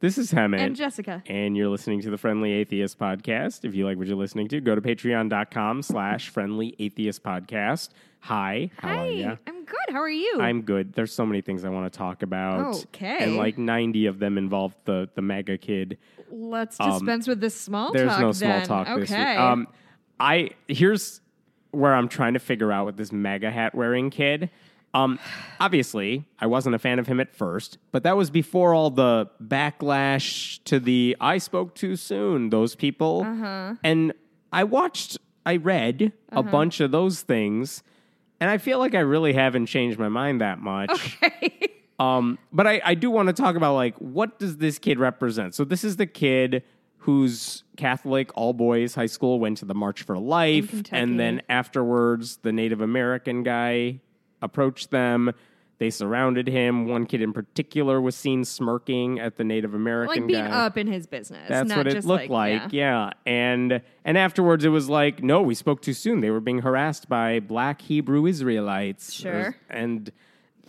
This is Hemant. And Jessica. and you're listening to the Friendly Atheist Podcast. If you like what you're listening to, go to patreon.com slash friendly atheist podcast. Hi, how Hi, are you? I'm good. How are you? I'm good. There's so many things I want to talk about. Okay. And like 90 of them involve the, the MAGA kid. Let's dispense with this small Um, There's talk. no small then. talk okay. this week. Um, I here's where I'm trying to figure out with this MAGA hat wearing kid. Um, obviously, I wasn't a fan of him at first, but that was before all the backlash to the "I spoke too soon." Those people, Uh-huh. and I watched, I read a bunch of those things, and I feel like I really haven't changed my mind that much. okay. Um, but I, I do want to talk about like what does this kid represent? So this is the kid whose Catholic all boys high school went to the March for Life, and then afterwards the Native American guy approached them. They surrounded him. One kid in particular was seen smirking at the Native American like being guy. up in his business. That's not what it just looked like, like. yeah. And and afterwards it was like, no, we spoke too soon. They were being harassed by black Hebrew Israelites. Sure. And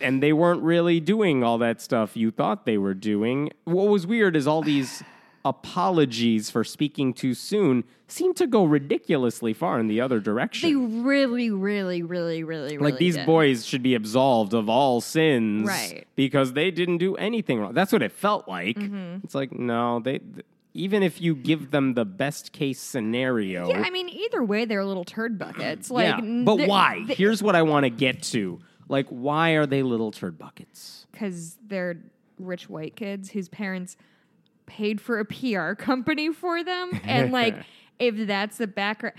and they weren't really doing all that stuff you thought they were doing. What was weird is all these apologies for speaking too soon seem to go ridiculously far in the other direction. They really, really, really, really, really like these did. boys should be absolved of all sins Right. because they didn't do anything wrong. That's what it felt like. Mm-hmm. It's like no, they th- even if you give them the best case scenario. Yeah, I mean, either way, they're little turd buckets. Like, yeah, but why? they- Here's what I want to get to. Like, why are they little turd buckets? because they're rich white kids whose parents paid for a PR company for them, and like if that's the background,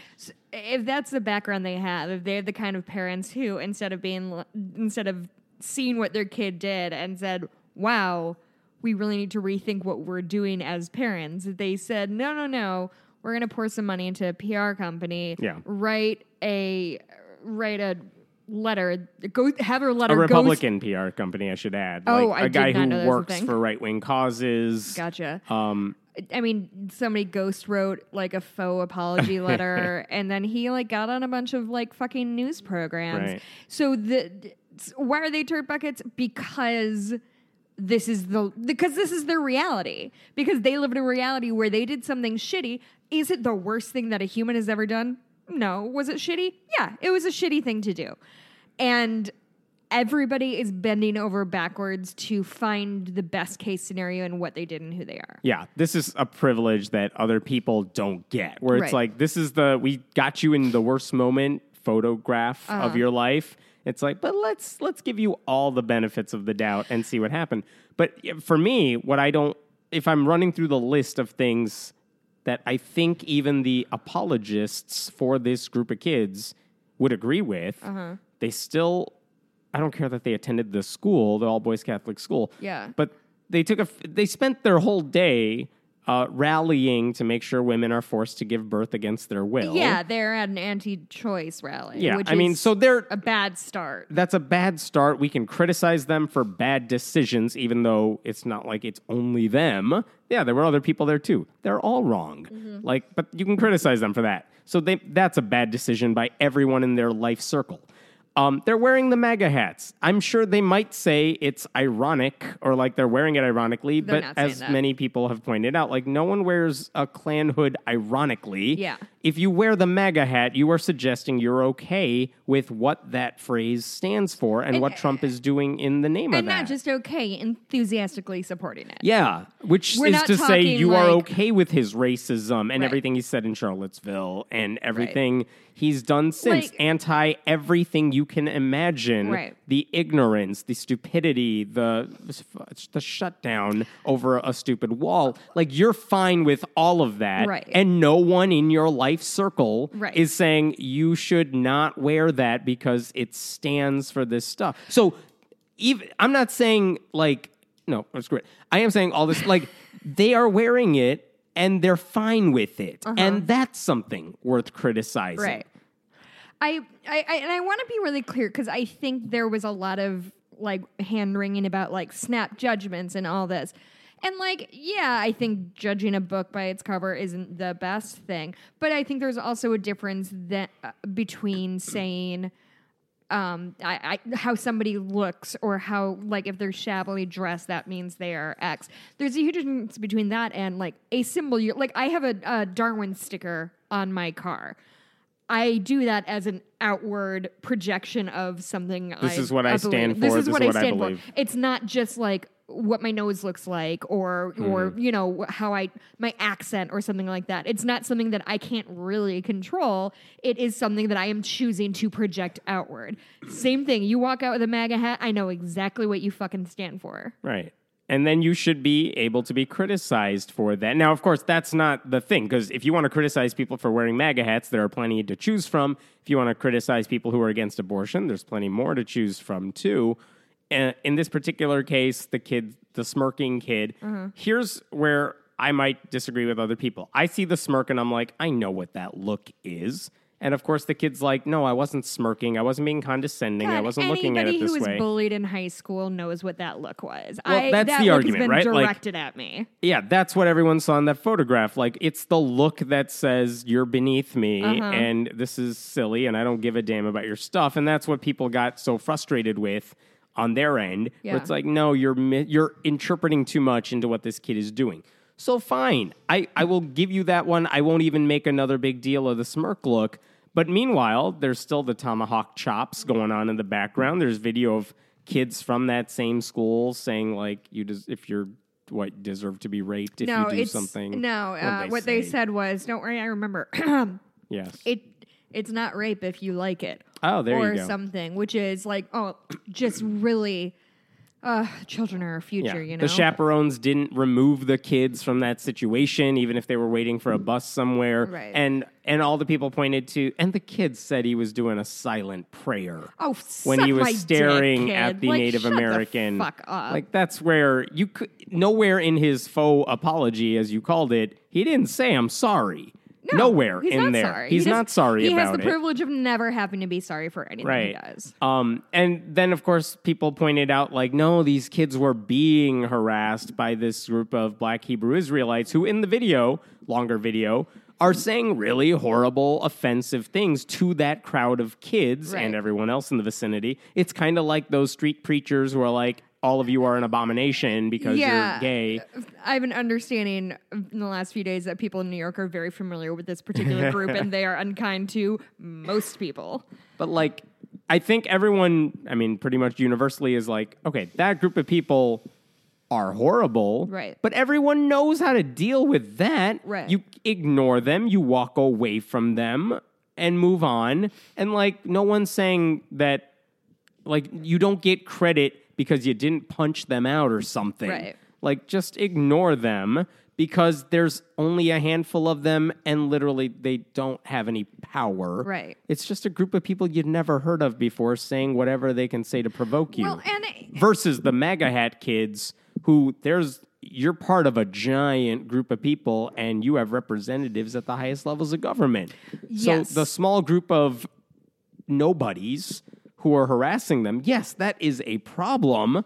if that's the background they have, if they're the kind of parents who instead of being instead of seeing what their kid did and said, "Wow, we really need to rethink what we're doing as parents," they said, "No, no, no." We're gonna pour some money into a PR company. Yeah. Write a write a letter. Go have her letter. A Republican PR company, I should add. Oh, like I a guy who know that was a works for right wing causes. Gotcha. Um, I mean, somebody ghost wrote like a faux apology letter, and then he like got on a bunch of like fucking news programs. Right. So the why are they turd buckets? Because this is the because this is their reality. Because they live in a reality where they did something shitty. Is it the worst thing that a human has ever done? No. Was it shitty? Yeah, it was a shitty thing to do. And everybody is bending over backwards to find the best case scenario and what they did and who they are. Yeah, this is a privilege that other people don't get. Where it's Right. like, this is the we got you in the worst moment photograph Uh-huh. of your life. It's like, but let's let's give you all the benefits of the doubt and see what happened. But for me, what I don't, if I'm running through the list of things that I think even the apologists for this group of kids would agree with, Uh-huh. they still, I don't care that they attended the school, the all boys Catholic school. Yeah. But they took a, they spent their whole day uh, rallying to make sure women are forced to give birth against their will. Yeah, they're at an anti-choice rally. Yeah, which I mean, so they're a bad start. that's a bad start. We can criticize them for bad decisions, even though it's not like it's only them. Yeah, there were other people there too. They're all wrong. Mm-hmm. Like, but you can criticize them for that. So they that's a bad decision by everyone in their life circle. Um, they're wearing the MAGA hats. I'm sure they might say it's ironic or like they're wearing it ironically, They're but not saying as that. many people have pointed out, like no one wears a Klan hood ironically. Yeah. If you wear the MAGA hat, you are suggesting you're okay with what that phrase stands for and, what Trump is doing in the name and of that. not just okay, enthusiastically supporting it. yeah, which We're is not to say talking you are like- okay with his racism and Right. everything he said in Charlottesville and everything he's done since, Like- anti everything you can imagine. Right. The ignorance, the stupidity, the the shutdown over a stupid wall. Like you're fine with all of that, Right. and no one in your life circle Right. is saying you should not wear that because it stands for this stuff. So even I'm not saying like no, that's great. I am saying all this like they are wearing it and they're fine with it. And that's something worth criticizing. Uh-huh. Right. I, I, I and I want to be really clear because I think there was a lot of like hand wringing about like snap judgments and all this. And like, yeah, I think judging a book by its cover isn't the best thing, but I think there's also a difference that uh, between saying um, I, I, how somebody looks or how like if they're shabbily dressed, that means they are X. There's a huge difference between that and like a symbol. You like I have a, a Darwin sticker on my car. I do that as an outward projection of something. This I, is what I stand for. This is This what is I what I stand believe. for. It's not just like what my nose looks like or or Mm-hmm. you know how I my accent or something like that. It's not something that I can't really control. It is something that I am choosing to project outward. Same thing. You walk out with a MAGA hat, I know exactly what you fucking stand for. Right. And then you should be able to be criticized for that. Now, of course, that's not the thing, because if you want to criticize people for wearing MAGA hats, there are plenty to choose from. If you want to criticize people who are against abortion, there's plenty more to choose from, too. Uh, in this particular case, the kid, the smirking kid, here's where I might disagree with other people. I see the smirk and I'm like, I know what that look is. And of course, the kid's like, no, I wasn't smirking. I wasn't being condescending. I wasn't looking at it this way." Anybody who was bullied in high school knows what that look was. Well, I, that's that the look argument, right? Like- directed at me. Yeah, that's what everyone saw in that photograph. Like, it's the look that says you're beneath me Uh-huh. and this is silly and I don't give a damn about your stuff. And that's what people got so frustrated with on their end. Where it's like, no, you're mi- you're interpreting too much into what this kid is doing. So fine, I, I will give you that one. I won't even make another big deal of the smirk look. But meanwhile, there's still the tomahawk chops going on in the background. There's video of kids from that same school saying like, "You des- if you're what deserve to be raped if no, you do something." no. Uh, what they said was, "Don't worry, I remember." Yes. it it's not rape if you like it. Oh, there you or go. something, which is like, oh, just really, uh, children are our future. Yeah. You know, The chaperones didn't remove the kids from that situation, even if they were waiting for a bus somewhere. Right. And and all the people pointed to, and the kids said he was doing a silent prayer. Oh, when he was dick, staring kid. at the Like, Native American. fuck up. Like that's where you could nowhere in his faux apology, as you called it, he didn't say I'm sorry. No, nowhere in there. Sorry. He's He not sorry He has the it. privilege of never having to be sorry for anything right. he does. Um, and then, of course, people pointed out, like, no, these kids were being harassed by this group of black Hebrew Israelites who, in the video, longer video, are saying really horrible, offensive things to that crowd of kids and everyone else in the vicinity. It's kind of like those street preachers who are like, all of you are an abomination because Yeah. you're gay. I have an understanding in the last few days that people in New York are very familiar with this particular group and they are unkind to most people. But like, I think everyone, I mean, pretty much universally is like, okay, that group of people are horrible. Right. But everyone knows how to deal with that. Right. You ignore them, you walk away from them and move on. And like, no one's saying that, like, you don't get credit because you didn't punch them out or something. Right. Like, just ignore them because there's only a handful of them and literally they don't have any power. Right. It's just a group of people you'd never heard of before saying whatever they can say to provoke you. Well, and it- versus the MAGA hat kids who there's you're part of a giant group of people and you have representatives at the highest levels of government. Yes. So the small group of nobodies who are harassing them, yes, that is a problem.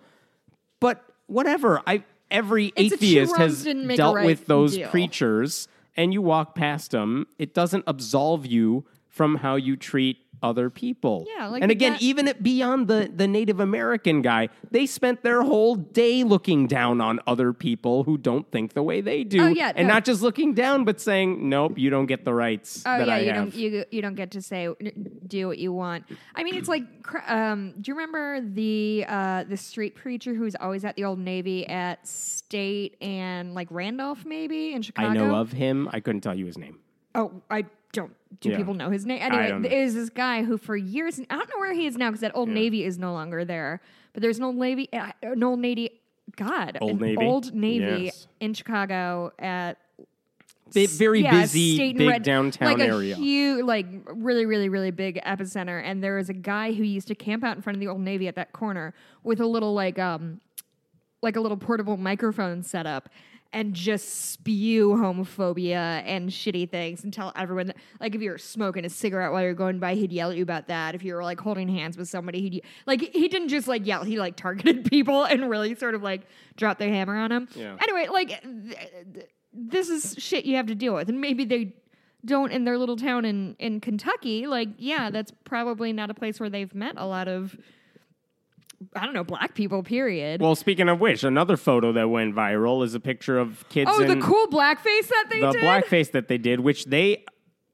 But whatever. I every It's atheist has didn't make a dealt right with those deal. preachers and you walk past them, it doesn't absolve you from how you treat other people. Yeah, like and again, guy- even beyond the, the Native American guy, they spent their whole day looking down on other people who don't think the way they do. Oh, yeah, and no. not just looking down, but saying, nope, you don't get the rights Oh that yeah, I you have. don't you you don't get to say do what you want. I mean, it's like um, do you remember the uh, the street preacher who's always at the old Navy at State and like Randolph maybe in Chicago? I know of him. I couldn't tell you his name. Oh, I. Do Yeah. people know his name? Anyway, is this guy who for years I don't know where he is now because that old Navy is no longer there. But there's an old Navy, uh, an old Navy. God, Old Navy? old Navy Yes. in Chicago at Bi- very yeah, busy, big Red- downtown like area. a huge, like really, really, really big epicenter. And there was a guy who used to camp out in front of the old Navy at that corner with a little like um, like a little portable microphone set up. And just spew homophobia and shitty things and tell everyone, that, like, if you were smoking a cigarette while you're going by, he'd yell at you about that. If you were like holding hands with somebody, he'd like he didn't just like yell, he like targeted people and really sort of like dropped the hammer on them. Yeah. Anyway, like th- th- this is shit you have to deal with, and maybe they don't in their little town in in Kentucky, like yeah, that's probably not a place where they've met a lot of I don't know, black people, period. Well, speaking of which, another photo that went viral is a picture of kids oh, the cool blackface that they the did. blackface that they did, which they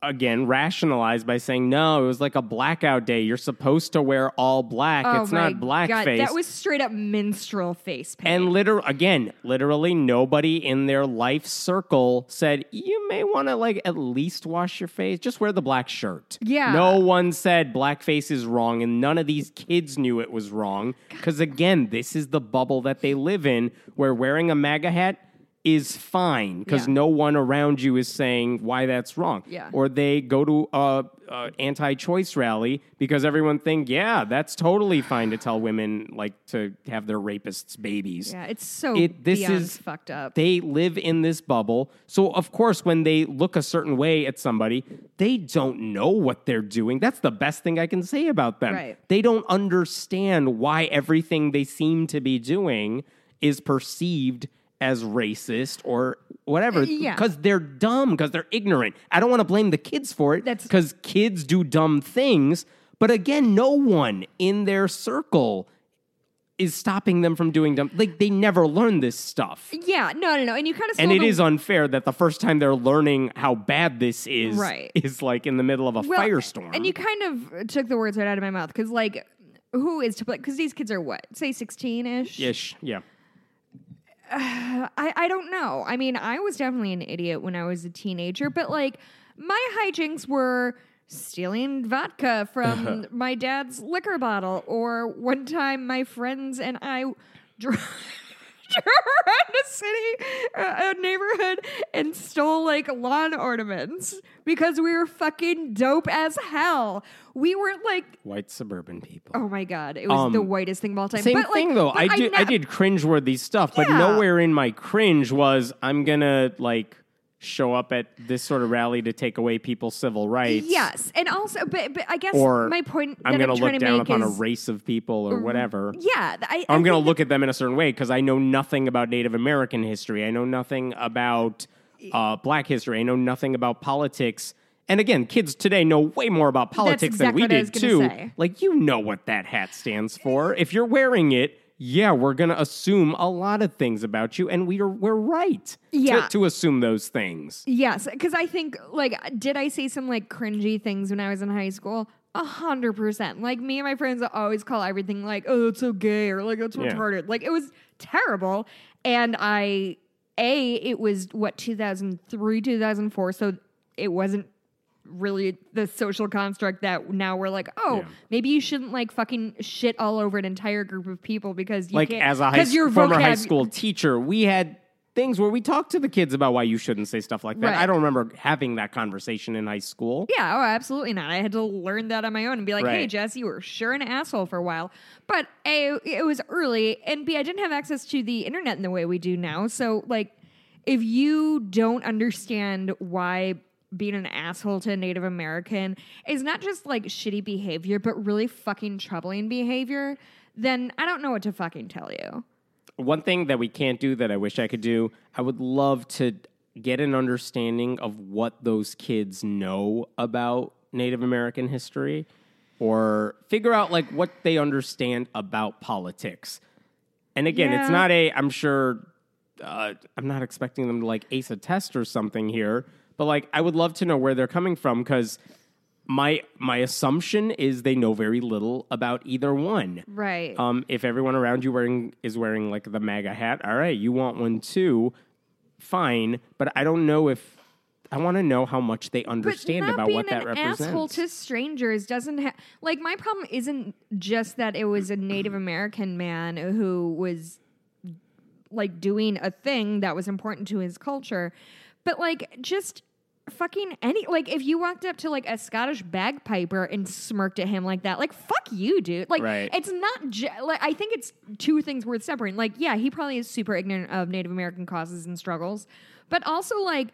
again rationalized by saying, no, it was like a blackout day. You're supposed to wear all black. Oh it's my not blackface. That was straight up minstrel face paint. and literal again, literally nobody in their life circle said you may want to like at least wash your face. Just wear the black shirt. Yeah. No one said blackface is wrong, and none of these kids knew it was wrong. Because again, this is the bubble that they live in, where wearing a MAGA hat is fine because Yeah. no one around you is saying why that's wrong. Yeah. Or they go to a, a anti-choice rally because everyone think, yeah, that's totally fine to tell women like to have their rapists babies. yeah, it's so It- this is- fucked up. They live in this bubble. So, of course, when they look a certain way at somebody, they don't know what they're doing. That's the best thing I can say about them. Right. They don't understand why everything they seem to be doing is perceived as racist or whatever. Uh, yeah. Because they're dumb, because they're ignorant. I don't want to blame the kids for it That's- because kids do dumb things. But again, no one in their circle is stopping them from doing dumb. Like they never learn this stuff. yeah, no, no, no. And you kind of And it is unfair that the first time they're learning how bad this is Right. is like in the middle of a well, firestorm. And you kind of took the words right out of my mouth because, like, who is to blame? Because these kids are what, say, sixteen ish. ish, yeah. I, I don't know. I mean, I was definitely an idiot when I was a teenager, but like my hijinks were stealing vodka from uh-huh. my dad's liquor bottle, or one time my friends and I drove. around a city, a a neighborhood, and stole like lawn ornaments because we were fucking dope as hell. We were like, White suburban people. oh my god, it was the whitest thing of all time. Um, Same but, like, thing though. but I did I ne- did cringeworthy stuff, but Yeah. nowhere in my cringe was I'm gonna like show up at this sort of rally to take away people's civil rights. Yes, and also, but but I guess Or my point I'm gonna trying look to down upon is, a race of people or whatever. Yeah, I, I'm going to look at them in a certain way because I know nothing about Native American history. I know nothing about uh, Black history. I know nothing about politics. And again, kids today know way more about politics exactly than we what I was did too. say. Like you know what that hat stands for. If you're wearing it, yeah, we're going to assume a lot of things about you, and we're we're right to- Yeah. to, assume those things. yes, because I think like did I say some like cringy things when I was in high school? A hundred percent. Like me and my friends always call everything like, "Oh, it's so gay" or like "It's Yeah. retarded." Like it was terrible, and I a it was what two thousand three, two thousand four, so it wasn't really the social construct that now we're like, oh, Yeah. maybe you shouldn't like fucking shit all over an entire group of people because you Like can't, as a high, your former high school teacher, we had things where we talked to the kids about why you shouldn't say stuff like that. Right. I don't remember having that conversation in high school. Yeah, oh, absolutely not. I had to learn that on my own and be like, hey, Right. Jess, you were sure an asshole for a while. But A, it was early, and B, I didn't have access to the internet in the way we do now. So, like, if you don't understand why being an asshole to a Native American is not just like shitty behavior, but really fucking troubling behavior, then I don't know what to fucking tell you. One thing that we can't do that I wish I could do, I would love to get an understanding of what those kids know about Native American history or figure out like what they understand about politics. And again, it's not a I'm sure uh, I'm not expecting them to like ace a test or something here, but like I would love to know where they're coming from cuz my my assumption is they know very little about either one. Right. Um, if everyone around you wearing is wearing like the MAGA hat, all right, you want one too, fine. But I don't know if I want to know how much they understand about what that represents. Being an represents. asshole to strangers doesn't have like my problem isn't just that it was a Native American man who was like doing a thing that was important to his culture, but like just fucking any like if you walked up to like a Scottish bagpiper and smirked at him like that, like fuck you, dude. Like Right. it's not ju- like I think it's two things worth separating. Like yeah, he probably is super ignorant of Native American causes and struggles, but also like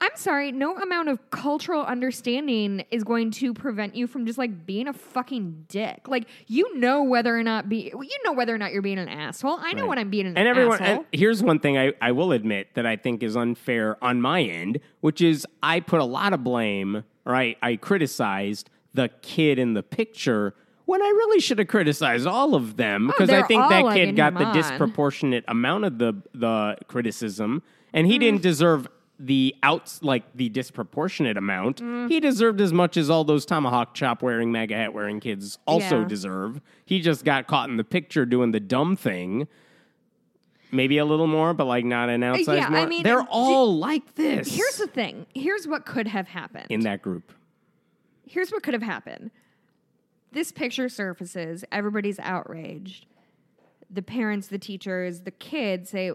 I'm sorry, no amount of cultural understanding is going to prevent you from just like being a fucking dick. Like you know whether or not be you know whether or not you're being an asshole. I know Right. when I'm being an asshole. and everyone asshole. and here's one thing I, I will admit that i think is unfair on my end which is i put a lot of blame or i, I criticized the kid in the picture when i really should have criticized all of them because i Oh, they're think that kid got the on. disproportionate amount of the the criticism and Mm. he didn't deserve the outs like the disproportionate amount Mm. he deserved as much as all those tomahawk chop wearing MAGA hat wearing kids also Yeah. deserve he just got caught in the picture doing the dumb thing maybe a little more, but like not an outsized yeah, I more. mean, They're d- all like this. Here's the thing. Here's what could have happened. in that group. Here's what could have happened. This picture surfaces, everybody's outraged. The parents, the teachers, the kids say,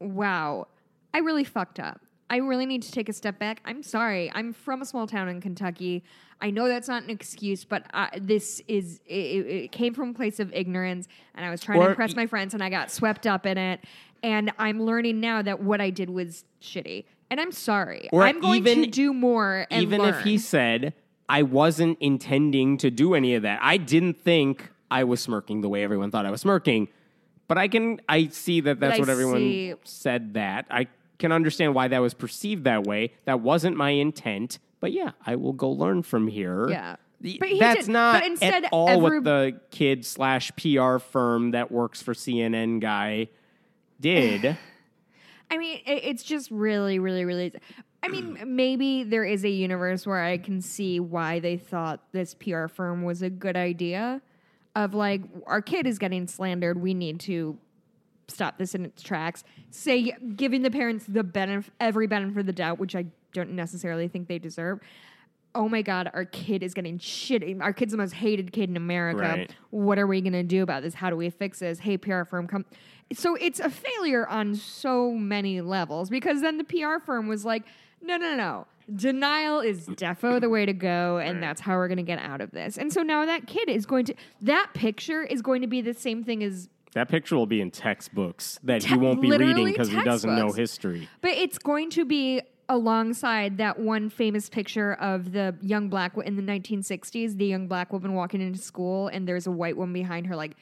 Wow, I really fucked up. I really need to take a step back. I'm sorry. I'm from a small town in Kentucky. I know that's not an excuse, but uh, this is, it, it came from a place of ignorance, and I was trying Or to impress my friends, and I got swept up in it. And I'm learning now that what I did was shitty. And I'm sorry. Or I'm going even- to do more and Even if he said, I wasn't intending to do any of that. I didn't think I was smirking the way everyone thought I was smirking. But I can I see that that's I what everyone see- said that. I can understand why that was perceived that way. That wasn't my intent. But yeah, I will go learn from here. Yeah. But he that's did- not but instead at all every- what the kid slash PR firm that works for CNN guy did. I mean, it, it's just really, really, really. I mean, maybe there is a universe where I can see why they thought this PR firm was a good idea. Of like, our kid is getting slandered. We need to stop this in its tracks. Say, giving the parents the benefit, every benefit of the doubt, which I don't necessarily think they deserve. Oh my God, our kid is getting shit. Our kid's the most hated kid in America. Right. What are we going to do about this? How do we fix this? Hey, PR firm, come. So it's a failure on so many levels because then the PR firm was like, no, no, no. Denial is defo the way to go, and that's how we're going to get out of this. And so now that kid is going to, that picture is going to be the same thing as That picture will be in textbooks that he won't be reading because he doesn't know history. But it's going to be alongside that one famous picture of the young black in the 1960s, the young black woman walking into school, and there's a white woman behind her, like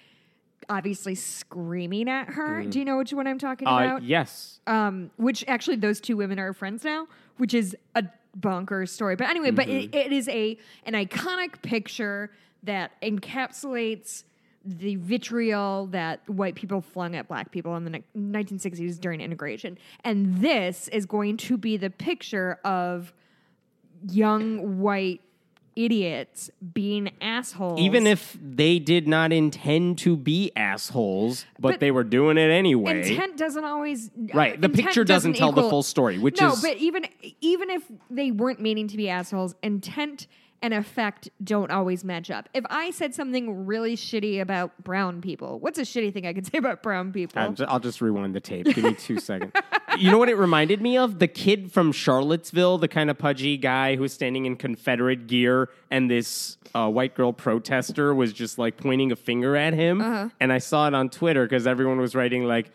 obviously screaming at her. Do you know which one I'm talking Uh, about? yes. Um, which actually those two women are friends now, which is a bonkers story. But anyway, but it, it is a an iconic picture that encapsulates the vitriol that white people flung at black people in the 1960s during integration. And this is going to be the picture of young white idiots being assholes. Even if they did not intend to be assholes, but, But they were doing it anyway. intent doesn't always uh, Right, the picture doesn't tell the full story, which no, is- but even even if they weren't meaning to be assholes, intent and effect don't always match up. If I said something really shitty about brown people, what's a shitty thing I could say about brown people? I'm ju- I'll just rewind the tape. Give me two seconds. You know what it reminded me of? The kid from Charlottesville, the kind of pudgy guy who was standing in Confederate gear, and this uh, white girl protester was just like pointing a finger at him. Uh-huh. And I saw it on Twitter because everyone was writing like,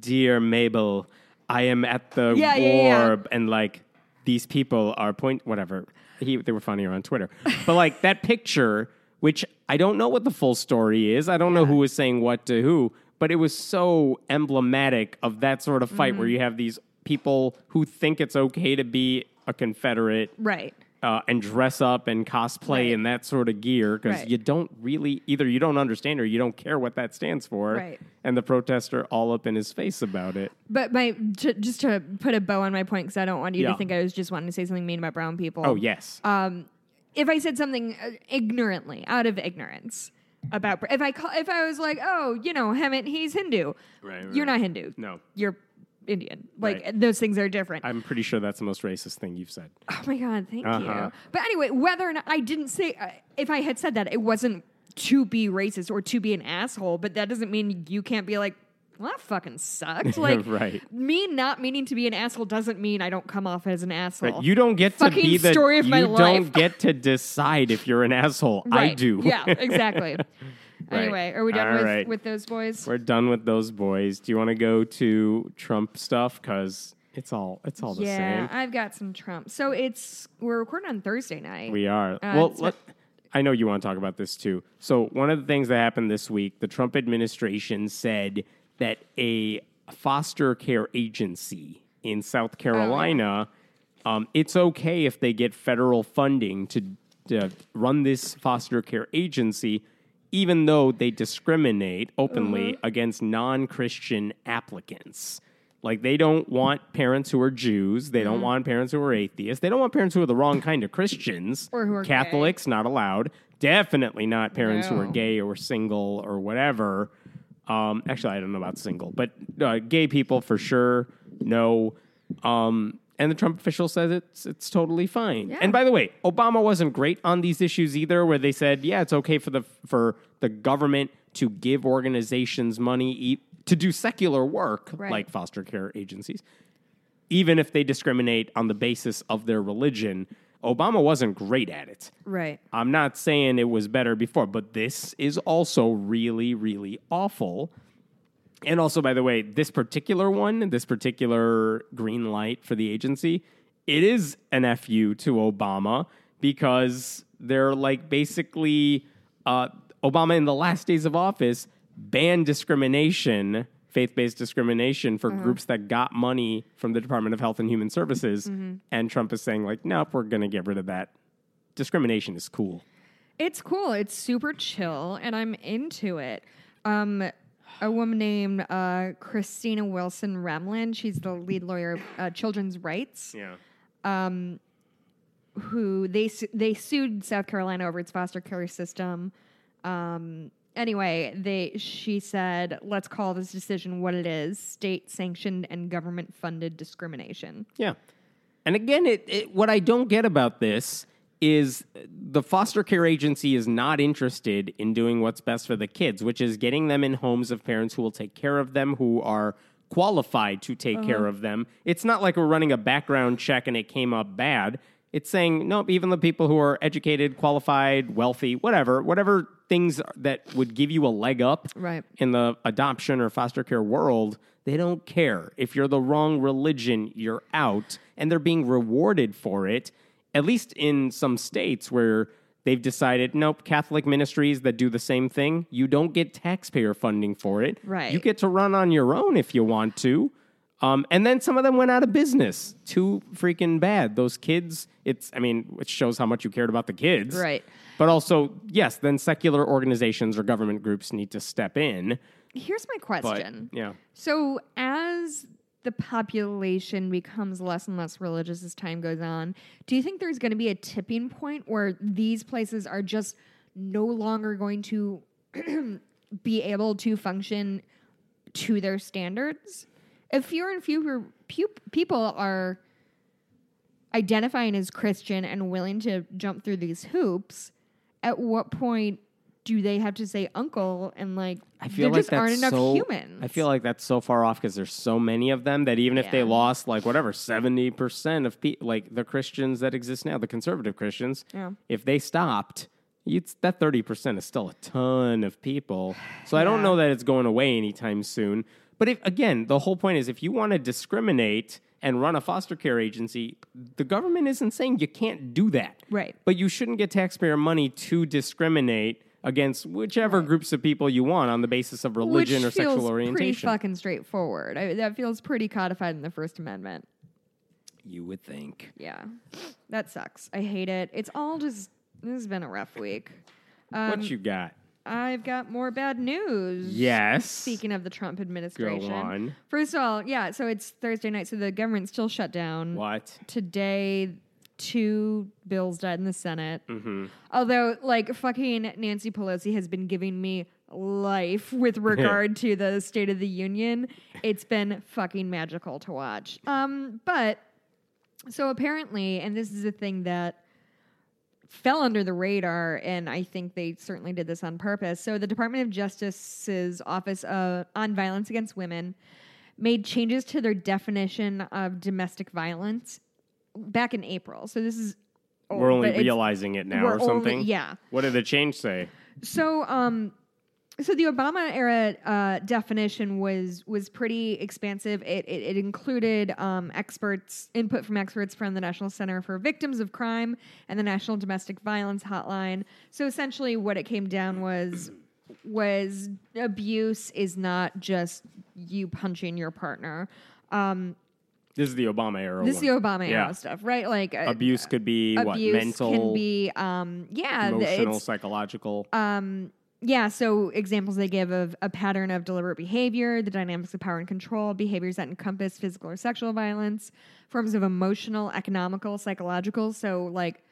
"Dear Mabel, I am at the Yeah, war," yeah, yeah. and like these people are point whatever. He, they were funnier on Twitter, but like that picture, which I don't know what the full story is. I don't know who was saying what to who, but it was so emblematic of that sort of fight Mm-hmm. where you have these people who think it's okay to be a Confederate right. Uh, and dress up and cosplay Right. in that sort of gear because Right. you don't really either you don't understand or you don't care what that stands for. Right. And the protester all up in his face about it. But my to, just to put a bow on my point, because I don't want you Yeah. to think I was just wanting to say something mean about brown people. Oh yes. um, if I said something uh, ignorantly, out of ignorance about, if I call, if I was like, oh, you know, Hemant he's Hindu. Right, You're not Hindu. no. You're Indian. Like Right. those things are different. I'm pretty sure that's the most racist thing you've said. oh my god, thank Uh-huh. you. But anyway, whether or not I didn't say, uh, if I had said that, it wasn't to be racist or to be an asshole. But that doesn't mean you can't be like. Well, that fucking sucked. Like, Right. me not meaning to be an asshole doesn't mean I don't come off as an asshole. Right. You don't get to Fucking be the story of you don't get to decide if you're an asshole. I do. Yeah, exactly. Right. Anyway, are we done All with, right. with those boys? We're done with those boys. Do you want to go to Trump stuff? Because It's all it's all the yeah, same. I've got some Trump. So it's we're recording on Thursday night. We are. Uh, well, let, I know you want to talk about this too. So, one of the things that happened this week, the Trump administration said that a foster care agency in South Carolina, um, it's okay if they get federal funding to, to run this foster care agency, even though they discriminate openly against non Christian applicants. Like they don't want parents who are Jews. They don't want parents who are atheists. They don't want parents who are the wrong kind of Christians. Or who are gay. Catholics not allowed. Definitely not parents who are gay or single or whatever. Um, actually, I don't know about single, but uh, gay people for sure. No. Um, and the Trump official says it's it's totally fine. Yeah. And by the way, Obama wasn't great on these issues either, where they said, yeah, it's okay for the for the government to give organizations money e- to do secular work Right. like foster care agencies, even if they discriminate on the basis of their religion. Obama wasn't great at it. right. I'm not saying it was better before, but this is also really, really awful. And also, by the way, this particular one, this particular green light for the agency, it is an FU to Obama because they're like basically uh, Obama in the last days of office banned discrimination, faith based discrimination for groups that got money from the Department of Health and Human Services. And Trump is saying, like, nope, we're going to get rid of that. Discrimination is cool. It's cool. It's super chill, and I'm into it. Um, a woman named uh, Christina Wilson Remlin. She's the lead lawyer of uh, children's rights. Yeah. Who they su- they sued South Carolina over its foster care system. Um, anyway, they she said, "Let's call this decision what it is: state sanctioned and government funded discrimination." Yeah. And again, it, it what I don't get about this is the foster care agency is not interested in doing what's best for the kids, which is getting them in homes of parents who will take care of them, who are qualified to take uh-huh. care of them. It's not like we're running a background check and it came up bad. It's saying, nope, even the people who are educated, qualified, wealthy, whatever, whatever things that would give you a leg up Right. in the adoption or foster care world, they don't care. If you're the wrong religion, you're out, and they're being rewarded for it. At least in some states where they've decided, nope, Catholic ministries that do the same thing, you don't get taxpayer funding for it. Right. You get to run on your own if you want to. Um, and then some of them went out of business. Too freaking bad. Those kids, it's, I mean, it shows how much you cared about the kids. Right. But also, yes, then secular organizations or government groups need to step in. Here's my But question. yeah, So as the population becomes less and less religious as time goes on, do you think there's going to be a tipping point where these places are just no longer going to be able to function to their standards? If fewer and fewer pu- people are identifying as Christian and willing to jump through these hoops, at what point do they have to say uncle and like I feel there like just aren't that's enough so, humans? I feel like that's so far off because there's so many of them that even if they lost like whatever seventy percent of pe- like the Christians that exist now, the conservative Christians, Yeah. if they stopped, that thirty percent is still a ton of people. So I don't know that it's going away anytime soon. But if again, the whole point is if you want to discriminate and run a foster care agency, the government isn't saying you can't do that. Right. But you shouldn't get taxpayer money to discriminate against whichever groups of people you want on the basis of religion Which or sexual orientation, feels Pretty fucking straightforward. I, that feels pretty codified in the First Amendment. you would think. Yeah, that sucks. I hate it. It's all just. This has been a rough week. Um, what you got? I've got more bad news. Yes. Speaking of the Trump administration. Go on. First of all, yeah. So it's Thursday night. So the government's still shut down. What? today two bills died in the Senate. Mm-hmm. Although, like, fucking Nancy Pelosi has been giving me life with regard to the State of the Union. It's been fucking magical to watch. Um, but so apparently, and this is a thing that fell under the radar, and I think they certainly did this on purpose. So the Department of Justice's Office uh, on Violence Against Women made changes to their definition of domestic violence back in April. So this is old, We're only realizing it now or something. only- yeah. What did the change say? So um so the Obama era uh, definition was was pretty expansive. It it, it included um, experts input from experts from the National Center for Victims of Crime and the National Domestic Violence Hotline. So essentially, what it came down was was abuse is not just you punching your partner. Um, This is the Obama era. this is the. Obama Yeah. era stuff, right? Like uh, Abuse could be what abuse mental, can be um, yeah, emotional, psychological. um, yeah, so examples they give of a pattern of deliberate behavior, the dynamics of power and control, behaviors that encompass physical or sexual violence, forms of emotional, economical, psychological. So, like,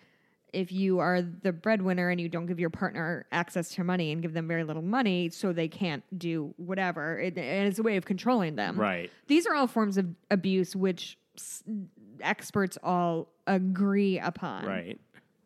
if you are the breadwinner and you don't give your partner access to money and give them very little money, so they can't do whatever, it, and it's a way of controlling them. right. These are all forms of abuse which s- experts all agree upon. Right.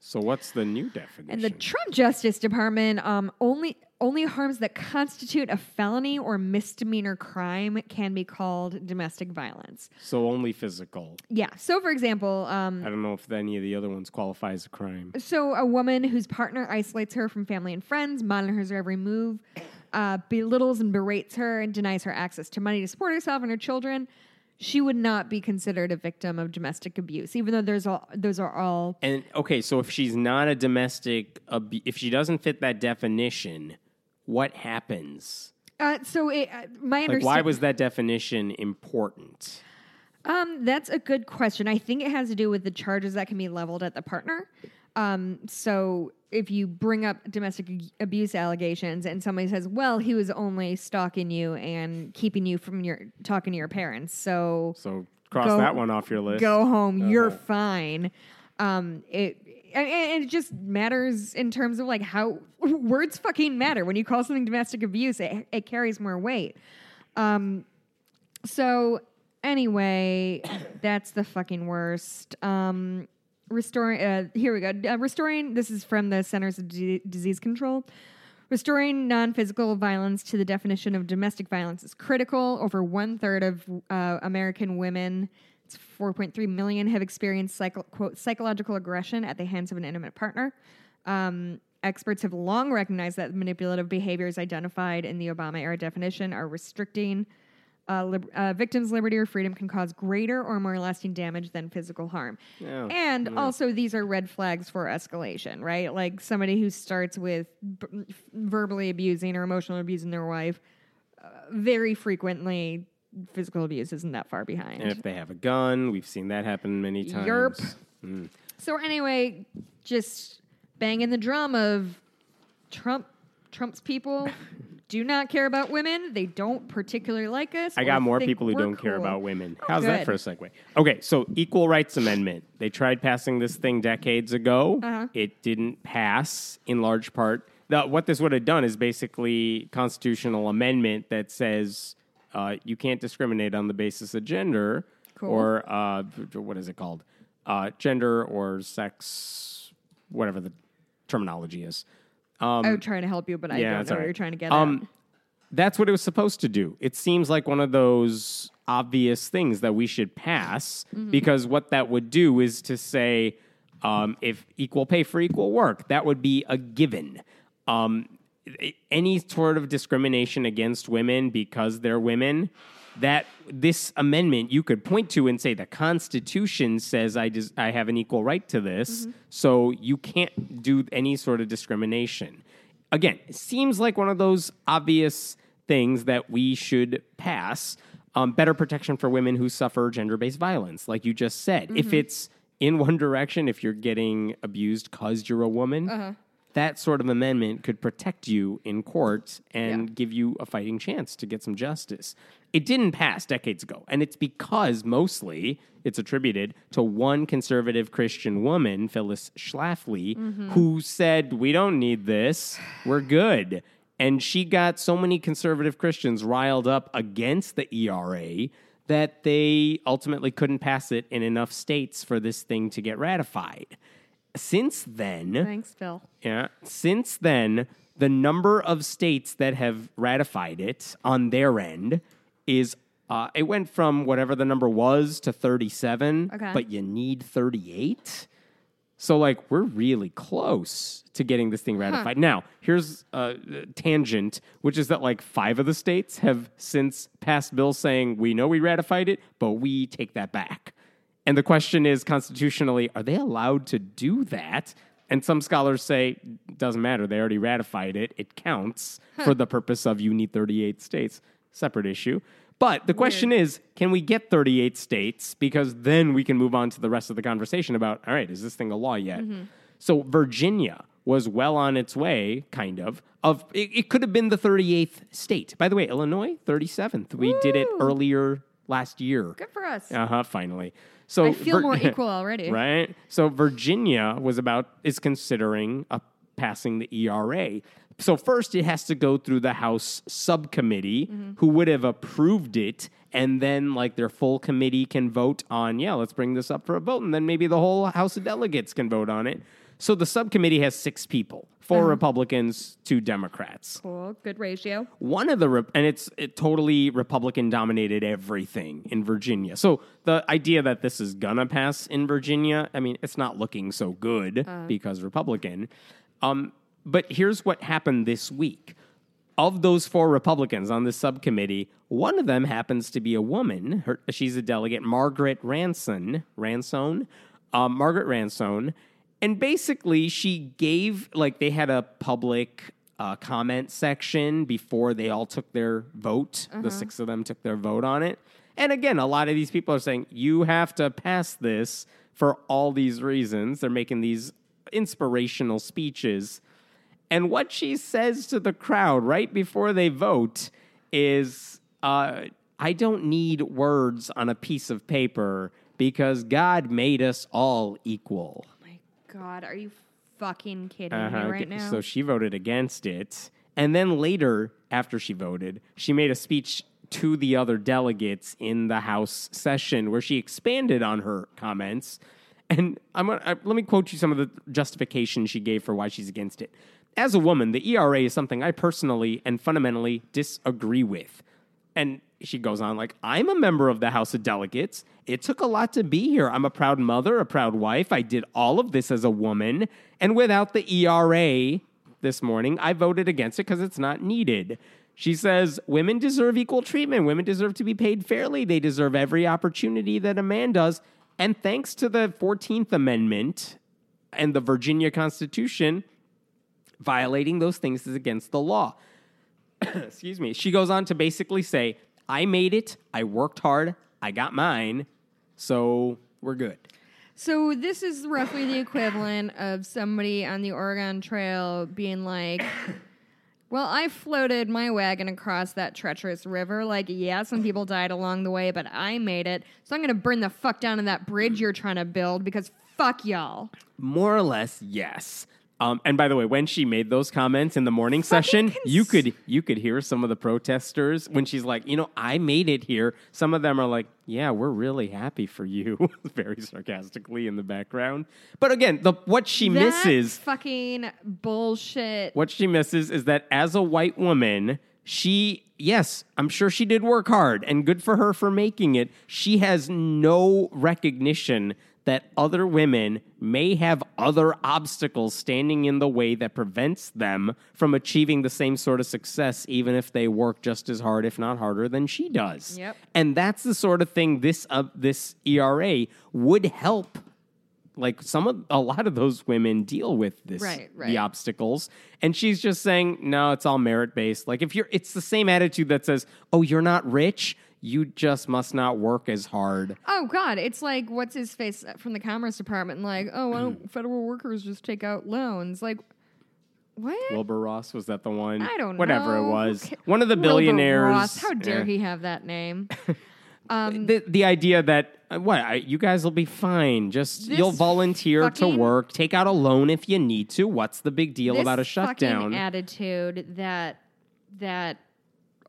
So what's the new definition? And the Trump Justice Department um, only only harms that constitute a felony or misdemeanor crime can be called domestic violence. so only physical. Yeah. So, for example, um, I don't know if any of the other ones qualify as a crime. so a woman whose partner isolates her from family and friends, monitors her every move, uh, belittles and berates her, and denies her access to money to support herself and her children. She would not be considered a victim of domestic abuse, even though there's all those are all And okay, so if she's not a domestic, abu- if she doesn't fit that definition, what happens? Uh, so it, uh, my Like, why was that definition important? Um, that's a good question. I think it has to do with the charges that can be leveled at the partner. Um, so if you bring up domestic abuse allegations and somebody says, "Well, he was only stalking you and keeping you from your talking to your parents," so So cross Go- that one off your list. go home, you're Uh-huh. fine. Um, it and, and it just matters in terms of like how words fucking matter. When you call something domestic abuse, it, it carries more weight. Um, so anyway, that's the fucking worst. Um, restoring. Uh, here we go. Uh, restoring. This is from the Centers of D- Disease Control. Restoring non physical violence to the definition of domestic violence is critical. Over one third of uh, American women, it's 4.3 million, have experienced psycho- quote, psychological aggression at the hands of an intimate partner. Um, experts have long recognized that manipulative behaviors identified in the Obama era definition are restricting. Uh, lib- uh, victims' liberty or freedom can cause greater or more lasting damage than physical harm. Yeah. And also, these are red flags for escalation, right? Like somebody who starts with b- verbally abusing or emotionally abusing their wife, uh, very frequently, physical abuse isn't that far behind. And if they have a gun, we've seen that happen many times. Yerp. So anyway, just banging the drum of Trump. Trump's people do not care about women. They don't particularly like us. I got more people who don't care about women. Oh, How's that for a segue? Okay, so Equal Rights Amendment. They tried passing this thing decades ago. Uh-huh. It didn't pass in large part. The, what this would have done is basically constitutional amendment that says uh, you can't discriminate on the basis of gender Cool. or uh, what is it called? Uh, gender or sex, whatever the terminology is. I would try to help you, but I yeah, don't know all what right. you're trying to get Um, at. that's what it was supposed to do. It seems like one of those obvious things that we should pass Mm-hmm. because what that would do is to say um, if equal pay for equal work, that would be a given. Um, any sort of discrimination against women because they're women, that this amendment you could point to and say the Constitution says I des- I have an equal right to this, mm-hmm. so you can't do any sort of discrimination. Again, it seems like one of those obvious things that we should pass. Um, better protection for women who suffer gender based violence, like you just said. If mm-hmm. it's in one direction, if you're getting abused because you're a woman, uh-huh. That sort of amendment could protect you in court and Yeah. give you a fighting chance to get some justice. It didn't pass decades ago, and it's because mostly it's attributed to one conservative Christian woman, Phyllis Schlafly, mm-hmm. who said, We don't need this, we're good. And she got so many conservative Christians riled up against the ERA that they ultimately couldn't pass it in enough states for this thing to get ratified. Since then, Thanks, Phil. yeah. Since then, the number of states that have ratified it on their end is uh, it went from whatever the number was to 37, Okay. but you need 38. So, like, we're really close to getting this thing ratified. Now, here's a tangent, which is that, like, five of the states have since passed bills saying, we know we ratified it, but we take that back. And the question is, constitutionally, are they allowed to do that? And some scholars say, doesn't matter. They already ratified it. It counts for the purpose of you need 38 states. Separate issue. But the question is, can we get 38 states? Because then we can move on to the rest of the conversation about, all right, is this thing a law yet? Mm-hmm. So Virginia was well on its way, kind of. Of it, it could have been the 38th state. By the way, Illinois, 37th. We did it earlier last year. Good for us. Uh huh. Finally. So I feel Vir- more equal already. right? So Virginia was about is considering uh, passing the ERA. So first, it has to go through the House subcommittee, Mm-hmm. who would have approved it, and then like their full committee can vote on. Yeah, let's bring this up for a vote, and then maybe the whole House of Delegates can vote on it. So the subcommittee has six people: 4 Uh-huh. Republicans, two Democrats Cool. Good ratio. one of the rep- and it's it totally republican dominated everything in virginia so the idea that this is gonna pass in virginia i mean it's not looking so good because republican um, but here's what happened this week of those four republicans on this subcommittee one of them happens to be a woman Her, she's a delegate margaret ranson ransone um, margaret ransone and basically she gave like they had a public uh, comment section before they all took their vote. The six of them took their vote on it. And again a lot of these people are saying you have to pass this for all these reasons. They're making these inspirational speeches. And what she says to the crowd right before they vote is uh, I don't need words on a piece of paper because God made us all equal. God, are you fucking kidding Uh-huh. me right now? So she voted against it. And then later, after she voted, she made a speech to the other delegates in the House session where she expanded on her comments. And I'm gonna, I, let me quote you some of the justification she gave for why she's against it. As a woman, the ERA is something I personally and fundamentally disagree with. And she goes on, like, I'm a member of the House of Delegates. It took a lot to be here. I'm a proud mother, a proud wife. I did all of this as a woman. And without the ERA this morning, I voted against it because it's not needed. She says, Women deserve equal treatment. Women deserve to be paid fairly. They deserve every opportunity that a man does. And thanks to the 14th Amendment and the Virginia Constitution, violating those things is against the law excuse me, she goes on to basically say, I made it, I worked hard, I got mine, so we're good. So this is roughly the equivalent of somebody on the Oregon Trail being like, "Well, I floated my wagon across that treacherous river. Like, yeah, some people died along the way, but I made it. So I'm gonna burn the fuck down in that bridge you're trying to build because fuck y'all." More or less, yes. Um, and by the way, when she made those comments in the morning session, cons- you could you could hear some of the protesters when she's like, you know, I made it here. Some of them are like, yeah, we're really happy for you, very sarcastically in the background. But again, the what she That misses fucking bullshit. what she misses is that as a white woman, she, yes, I'm sure she did work hard and good for her for making it. She has no recognition that other women may have other obstacles standing in the way that prevents them from achieving the same sort of success, even if they work just as hard, if not harder, than she does. Yep. And that's the sort of thing this uh, this ERA would help like some of a lot of those women deal with this Right, right. the obstacles and she's just saying no it's all merit based like if you're it's the same attitude that says oh you're not rich you just must not work as hard Oh God! It's like what's his face from the Commerce Department? Like, oh, why don't federal workers just take out loans? Like, what? wilbur ross was that the one I don't whatever know. Whatever it was one of the Wilbur billionaires Ross. How dare eh. he have that name? Um, the, the idea that uh, what I, you guys will be fine just you'll volunteer to work take out a loan if you need to what's the big deal about a fucking shutdown attitude that that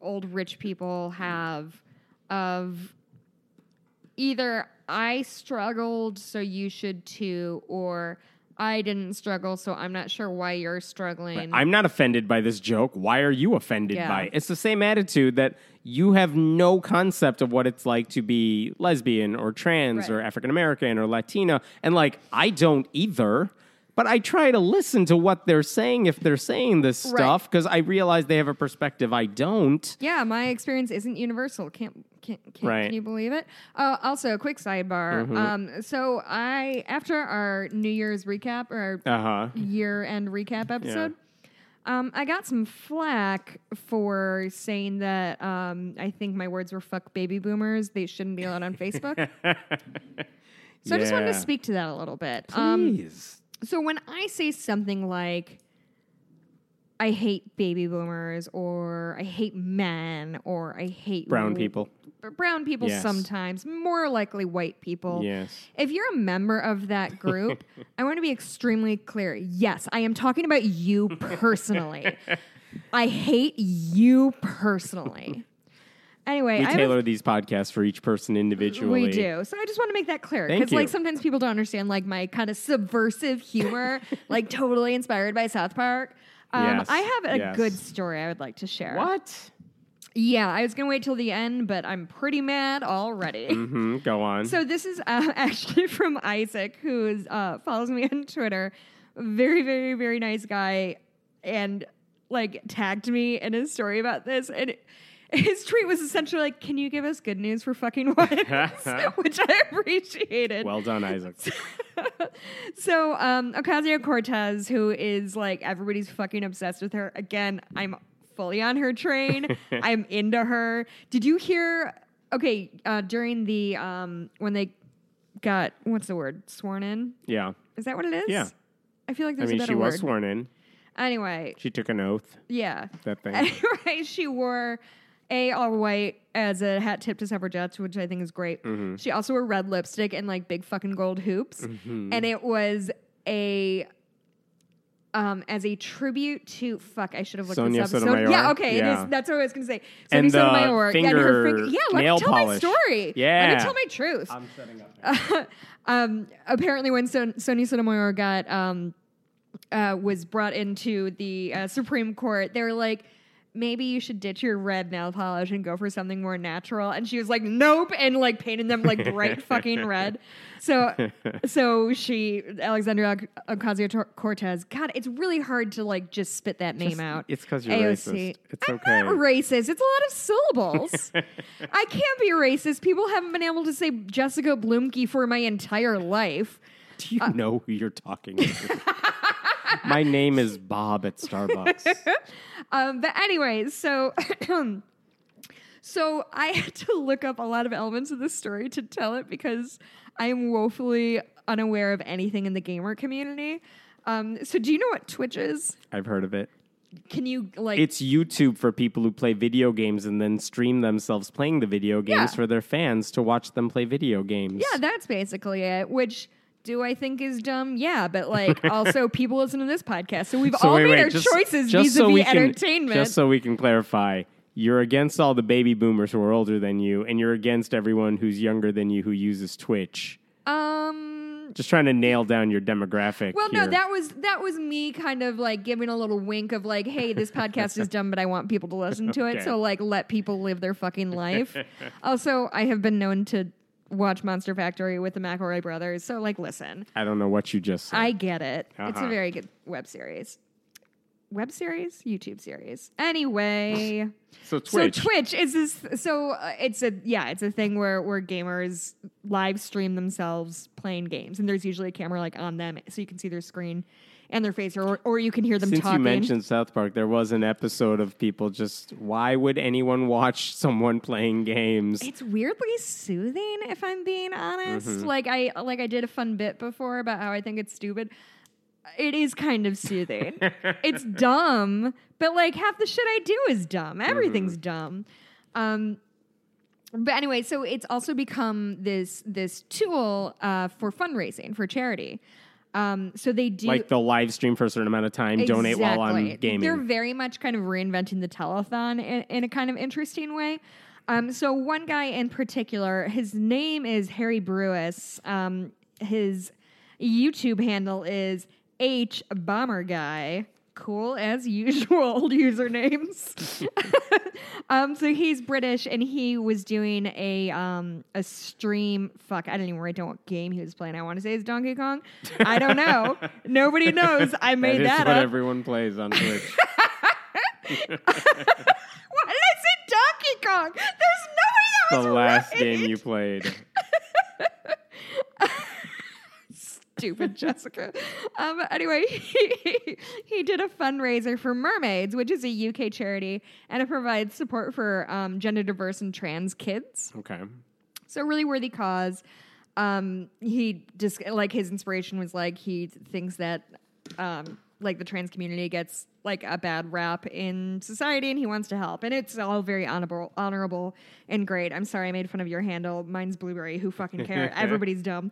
old rich people have of either I struggled, so you should too, or I didn't struggle, so I'm not sure why you're struggling. I'm not offended by this joke. Why are you offended Yeah. by it? It's the same attitude that you have no concept of what it's like to be lesbian or trans Right. or African American or Latina. And like, I don't either. But I try to listen to what they're saying if they're saying this Right. stuff because I realize they have a perspective I don't. yeah, my experience isn't universal. Can't, can't, can't Right. can you believe it? Uh, also, a quick sidebar. Mm-hmm. Um, so I after our New Year's recap or Uh huh. year end recap episode. Um, I got some flack for saying that um, I think my words were "fuck baby boomers." They shouldn't be allowed on Facebook. so I just wanted to speak to that a little bit. Um, Please. so when I say something like I hate baby boomers or I hate men or I hate Brown w- people. brown people Yes. sometimes, more likely white people. Yes. If you're a member of that group, I want to be extremely clear. Yes, I am talking about you personally. I hate you personally. Anyway, We I have tailor these podcasts for each person individually. we do. So I just want to make that clear because like sometimes people don't understand like my kind of subversive humor, like totally inspired by South Park. Um, Yes, I have a yes. good story I would like to share. What? Yeah, I was gonna wait till the end, but I'm pretty mad already. hmm Go on. So this is uh, actually from Isaac, who is, uh, follows me on Twitter. Very, very, very nice guy, and like tagged me in his story about this. And it- his tweet was essentially like, "Can you give us good news for fucking once?" Which I appreciated. well done, Isaac. so um, Ocasio Cortez, who is like everybody's fucking obsessed with her. Again, I'm fully on her train. I'm into her. Did you hear? Okay, uh, during the um, when they got what's the word sworn in? Yeah. Is that what it is? Yeah. I feel like there's I mean, a better she word. was sworn in. Anyway, She took an oath. yeah. That thing. Anyway, she wore a all white as a hat tip to suffragettes, which I think is great. Mm-hmm. She also wore red lipstick and like big fucking gold hoops, Mm-hmm. and it was a um as a tribute to fuck. I should have looked Sonia this up. So- Sotomayor? yeah, okay, Yeah. is. That's what I was gonna say. And Sonia the Sotomayor. yeah, and her finger finger. Yeah, let nail me tell my polish. story. let Yeah. me tell my truth. I'm setting up. um, apparently, when Son- Sonia Sotomayor got um, uh, was brought into the uh, Supreme Court, they were like, maybe you should ditch your red nail polish and go for something more natural. And she was like, nope, and like painted them like bright fucking red. So, so she Alexandria Ocasio Cortez. God, it's really hard to like just spit that name out. It's because you're AOC. racist. It's I'm okay. not racist. It's a lot of syllables. I can't be racist. People haven't been able to say Jessica Bloomke for my entire life. Do you Uh, know who you're talking to? My name is Bob at Starbucks. Um, but anyway, so so I had to look up a lot of elements of this story to tell it because I am woefully unaware of anything in the gamer community. Um, so do you know what Twitch is? I've heard of it. Can you like It's YouTube for people who play video games and then stream themselves playing the video games Yeah. for their fans to watch them play video games. Yeah, that's basically it. Which do I think is dumb? Yeah, but like also people listen to this podcast, so we've So all wait, made wait, our just- choices just vis-a-vis so we can- entertainment. Just so we can clarify, you're against all the baby boomers who are older than you, and you're against everyone who's younger than you who uses Twitch. um, Just trying to nail down your demographic. Well, no, that was that was me kind of like giving a little wink of like, hey, this podcast is dumb, but I want people to listen to it. So like, let people live their fucking life. also, I have been known to watch Monster Factory with the McElroy brothers. So like, listen, I don't know what you just said. I get it. It's a Uh-huh. very good web series. Web series, YouTube series. Anyway. so Twitch. So Twitch is this. So uh, it's a yeah, it's a thing where where gamers live stream themselves playing games, and there's usually a camera like on them, so you can see their screen and their face, or or you can hear them Since talking. you mentioned South Park, there was an episode of people just why would anyone watch someone playing games? it's weirdly soothing, if I'm being honest. Mm-hmm. Like I like I did a fun bit before about how I think it's stupid. It is kind of soothing. it's dumb, but like half the shit I do is dumb. Everything's dumb. Um, but anyway, so it's also become this this tool uh, for fundraising for charity. Um, so they do like they'll live stream for a certain amount of time, donate while I'm gaming. They're very much kind of reinventing the telethon in, in a kind of interesting way. Um, so one guy in particular, his name is Harry Brewis. Um, his YouTube handle is H Bomber Guy. Cool as usual usernames. um, so he's British and he was doing a um a stream. Fuck, I didn't even write down what game he was playing. I want to say it's Donkey Kong. I don't know. Nobody knows. I made that is that what up. everyone plays on Twitch. Why did I say Donkey Kong? There's nobody that the was last right. game you played. Stupid Jessica. Um, anyway, he, he did a fundraiser for Mermaids, which is a UK charity, and it provides support for um, gender diverse and trans kids. Okay. So really worthy cause. Um, he just like his inspiration was like he thinks that um, like the trans community gets like a bad rap in society, and he wants to help. And it's all very honorable, honorable and great. I'm sorry I made fun of your handle. Mine's Blueberry. Who fucking care? Everybody's dumb.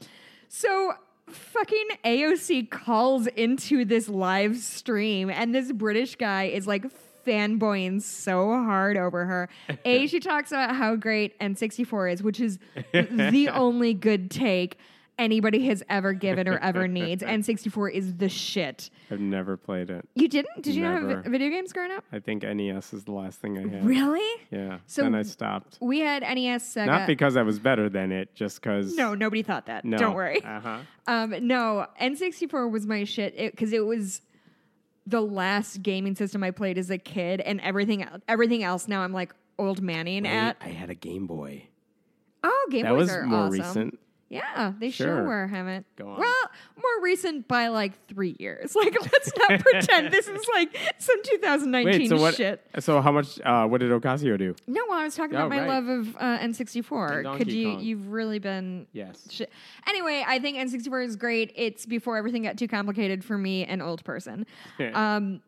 So fucking AOC calls into this live stream, and this British guy is like fanboying so hard over her. A, she talks about how great N64 is, which is the only good take anybody has ever given or ever needs. N64 is the shit. I've never played it. You didn't? Did you not Never. have vi- video games growing up? I think NES is the last thing I had. Really? Yeah. So- then I stopped. We had NES, Sega. Not because I was better than it, just because. no, nobody thought that. No. Don't worry. Uh huh. Um, no, N64 was my shit because it, was the last gaming system I played as a kid, and everything everything else now I'm like old manning at. I had a Game Boy. Oh, Game That Boys was are more awesome. recent. Yeah, they sure, Sure. were, haven't. Go on. Well, more recent by like three years. Like, let's not pretend this is like some 2019 Wait, so what? shit. So how much? Uh, what did Ocasio do? No, well, I was talking Oh, about my right. love of uh, N64. Donkey Could you? Kong. You've really been Yes. Shit. Anyway, I think N64 is great. It's before everything got too complicated for me, an old person. Um,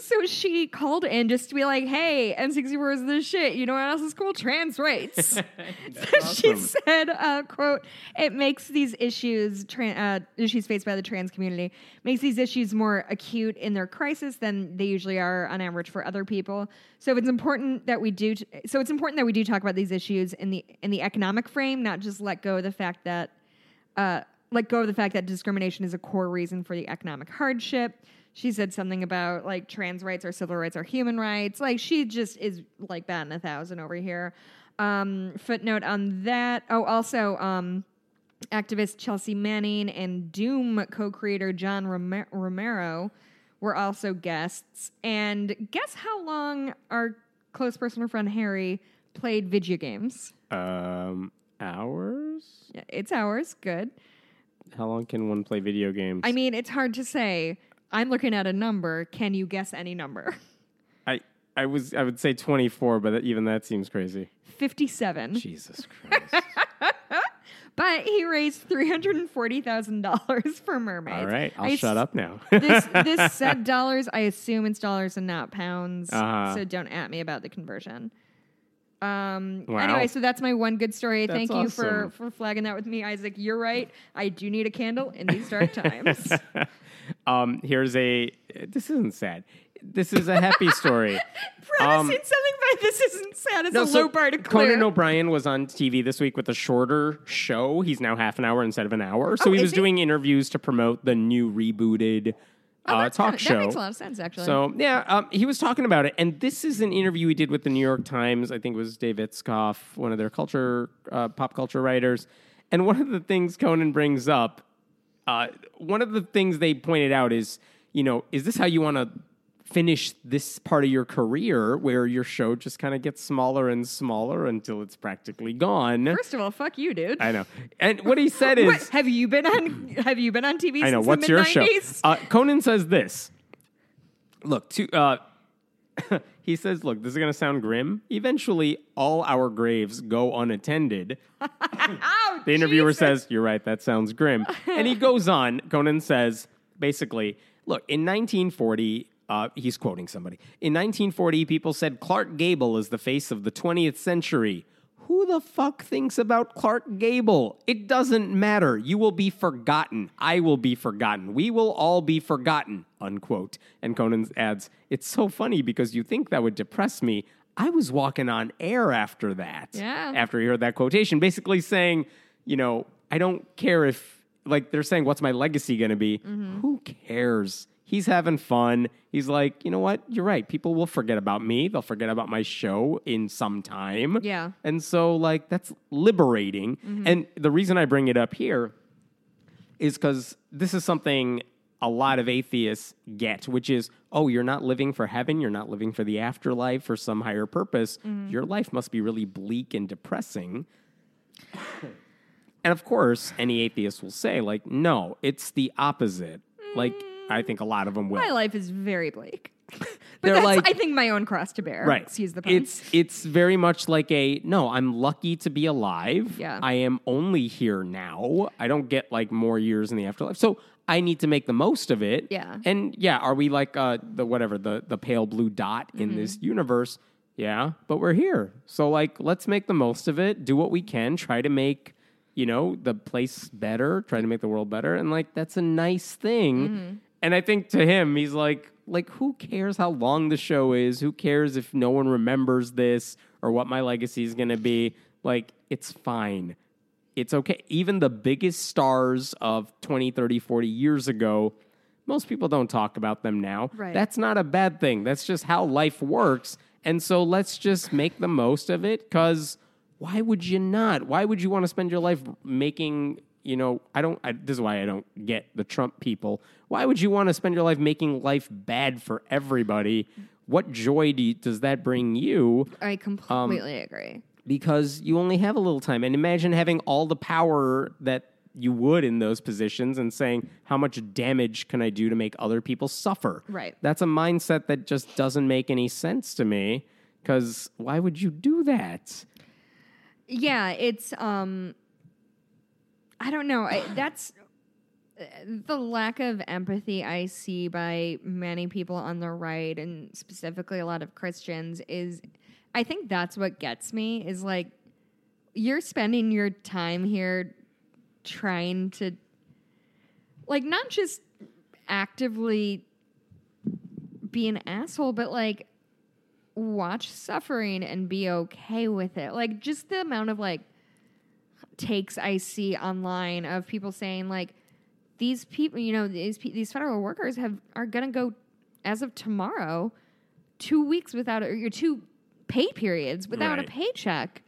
so she called in just to be like, "Hey, N64 is the shit. You know what else is cool? Trans rights." so she said, uh, "quote It makes these issues, tran uh, issues faced by the trans community, makes these issues more acute in their crisis than they usually are on average for other people. So it's important that we do. T- so it's important that we do talk about these issues in the in the economic frame, not just let go of the fact that." uh, let go of the fact that discrimination is a core reason for the economic hardship. She said something about like trans rights or civil rights or human rights. Like she just is like that batting a thousand over here. Um, footnote on that. Oh, also, um, activist Chelsea Manning and Doom co-creator John Rome- Romero were also guests. And guess how long our close personal friend Harry played video games? Um, hours? Yeah, it's ours. Good. How long can one play video games? I mean, it's hard to say. I'm looking at a number. Can you guess any number? I I was I would say 24, but even that seems crazy. 57. Jesus Christ! But he raised $340,000 for mermaids. All right, I'll I shut s- up now. this this said dollars. I assume it's dollars and not pounds. Uh-huh. So don't at me about the conversion. Um, Wow. Anyway, so that's my one good story. That's Thank you for for flagging that with me, Isaac. You're right. I do need a candle in these dark times. Um, here's a. This isn't sad. This is a happy story. Um, Prefacing something by this isn't sad. It's a so low bar to clear. Conan O'Brien was on TV this week with a shorter show. He's now half an hour instead of an hour. So Oh, he was he? doing interviews to promote the new rebooted Oh, uh, talk kinda- show. That makes a lot of sense, actually. So yeah, um, he was talking about it, and this is an interview he did with the New York Times. I think it was Dave Itzkoff, one of their culture, uh, pop culture writers. And one of the things Conan brings up, uh, one of the things they pointed out is, you know, is this how you want to finish this part of your career, where your show just kind of gets smaller and smaller until it's practically gone? First of all, fuck you, dude. I know. And what he said is, What, have you been on? Have you been on TV? I know. What's your show? Uh, Conan says this. Look, to uh, he says, "Look, this is going to sound grim. Eventually, all our graves go unattended." Ow, The interviewer Jesus. says, "You're right. That sounds grim." and he goes on. Conan says, basically, "Look, in 1940." Uh, he's quoting somebody. In 1940, people said Clark Gable is the face of the 20th century. Who the fuck thinks about Clark Gable? It doesn't matter. You will be forgotten. I will be forgotten. We will all be forgotten. Unquote. And Conan adds, It's so funny because you think that would depress me. I was walking on air after that. Yeah. After he heard that quotation, basically saying, you know, I don't care if like they're saying, what's my legacy going to be? Mm-hmm. Who cares? He's having fun. He's like, you know what? You're right. People will forget about me. They'll forget about my show in some time. Yeah. Mm-hmm. And so, like, that's liberating. And the reason I bring it up here is because this is something a lot of atheists get, which is, oh, you're not living for heaven, you're not living for the afterlife for some higher purpose. Your life must be really bleak and depressing. and of course, any atheist will say, like, no, it's the opposite. Like, I think a lot of them will. My life is very bleak. But They're that's, like- I think, my own cross to bear. right Excuse the pun. it's it's very much like a no i'm lucky to be alive Yeah. i am only here now i don't get like more years in the afterlife so i need to make the most of it Yeah. and yeah are we like uh the whatever the the pale blue dot in Mm-hmm. this universe yeah but we're here so like let's make the most of it do what we can try to make you know the place better try to make the world better and like that's a nice thing Mm-hmm. And i think to him he's like like who cares how long the show is? Who cares if no one remembers this or what my legacy is going to be? Like it's fine. It's okay. Even the biggest stars of 20 30 40 years ago most people don't talk about them now. Right. that's not a bad thing. That's just how life works. And so let's just make the most of it because why would you not? Why would you want to spend your life making you know i don't I, this is why i don't get the trump people why would you want to spend your life making life bad for everybody what joy do you, does that bring you I um, completely agree. because you only have a little time. And imagine having all the power that you would in those positions and saying, how much damage can I do to make other people suffer? Right. That's a mindset that just doesn't make any sense to me. Because why would you do that? Yeah, it's um I don't know. I, that's the lack of empathy I see by many people on the right and specifically a lot of Christians is I think that's what gets me is like you're spending your time here trying to like not just actively be an asshole but like watch suffering and be okay with it. Like just the amount of like takes I see online of people saying like these people, you know, these pe- these federal workers have are going to go as of tomorrow 2 weeks without or your two pay periods without a paycheck.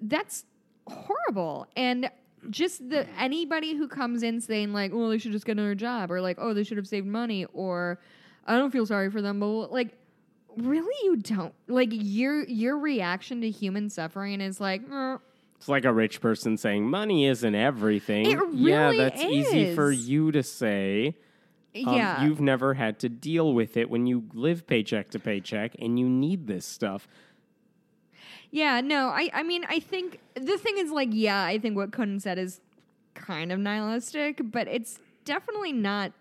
That's horrible. And just the anybody who comes in saying like, "Oh, they should just get another job," or like, "Oh, they should have saved money," or "I don't feel sorry for them," but like, really, you don't like your your reaction to human suffering is like, "Eh, It's like a rich person saying, money isn't everything. It really yeah, that's easy for you to say. Um, yeah, You've never had to deal with it when you live paycheck to paycheck and you need this stuff. Yeah, no, I, I mean, I think the thing is like, yeah, I think what Conan said is kind of nihilistic, but it's definitely not.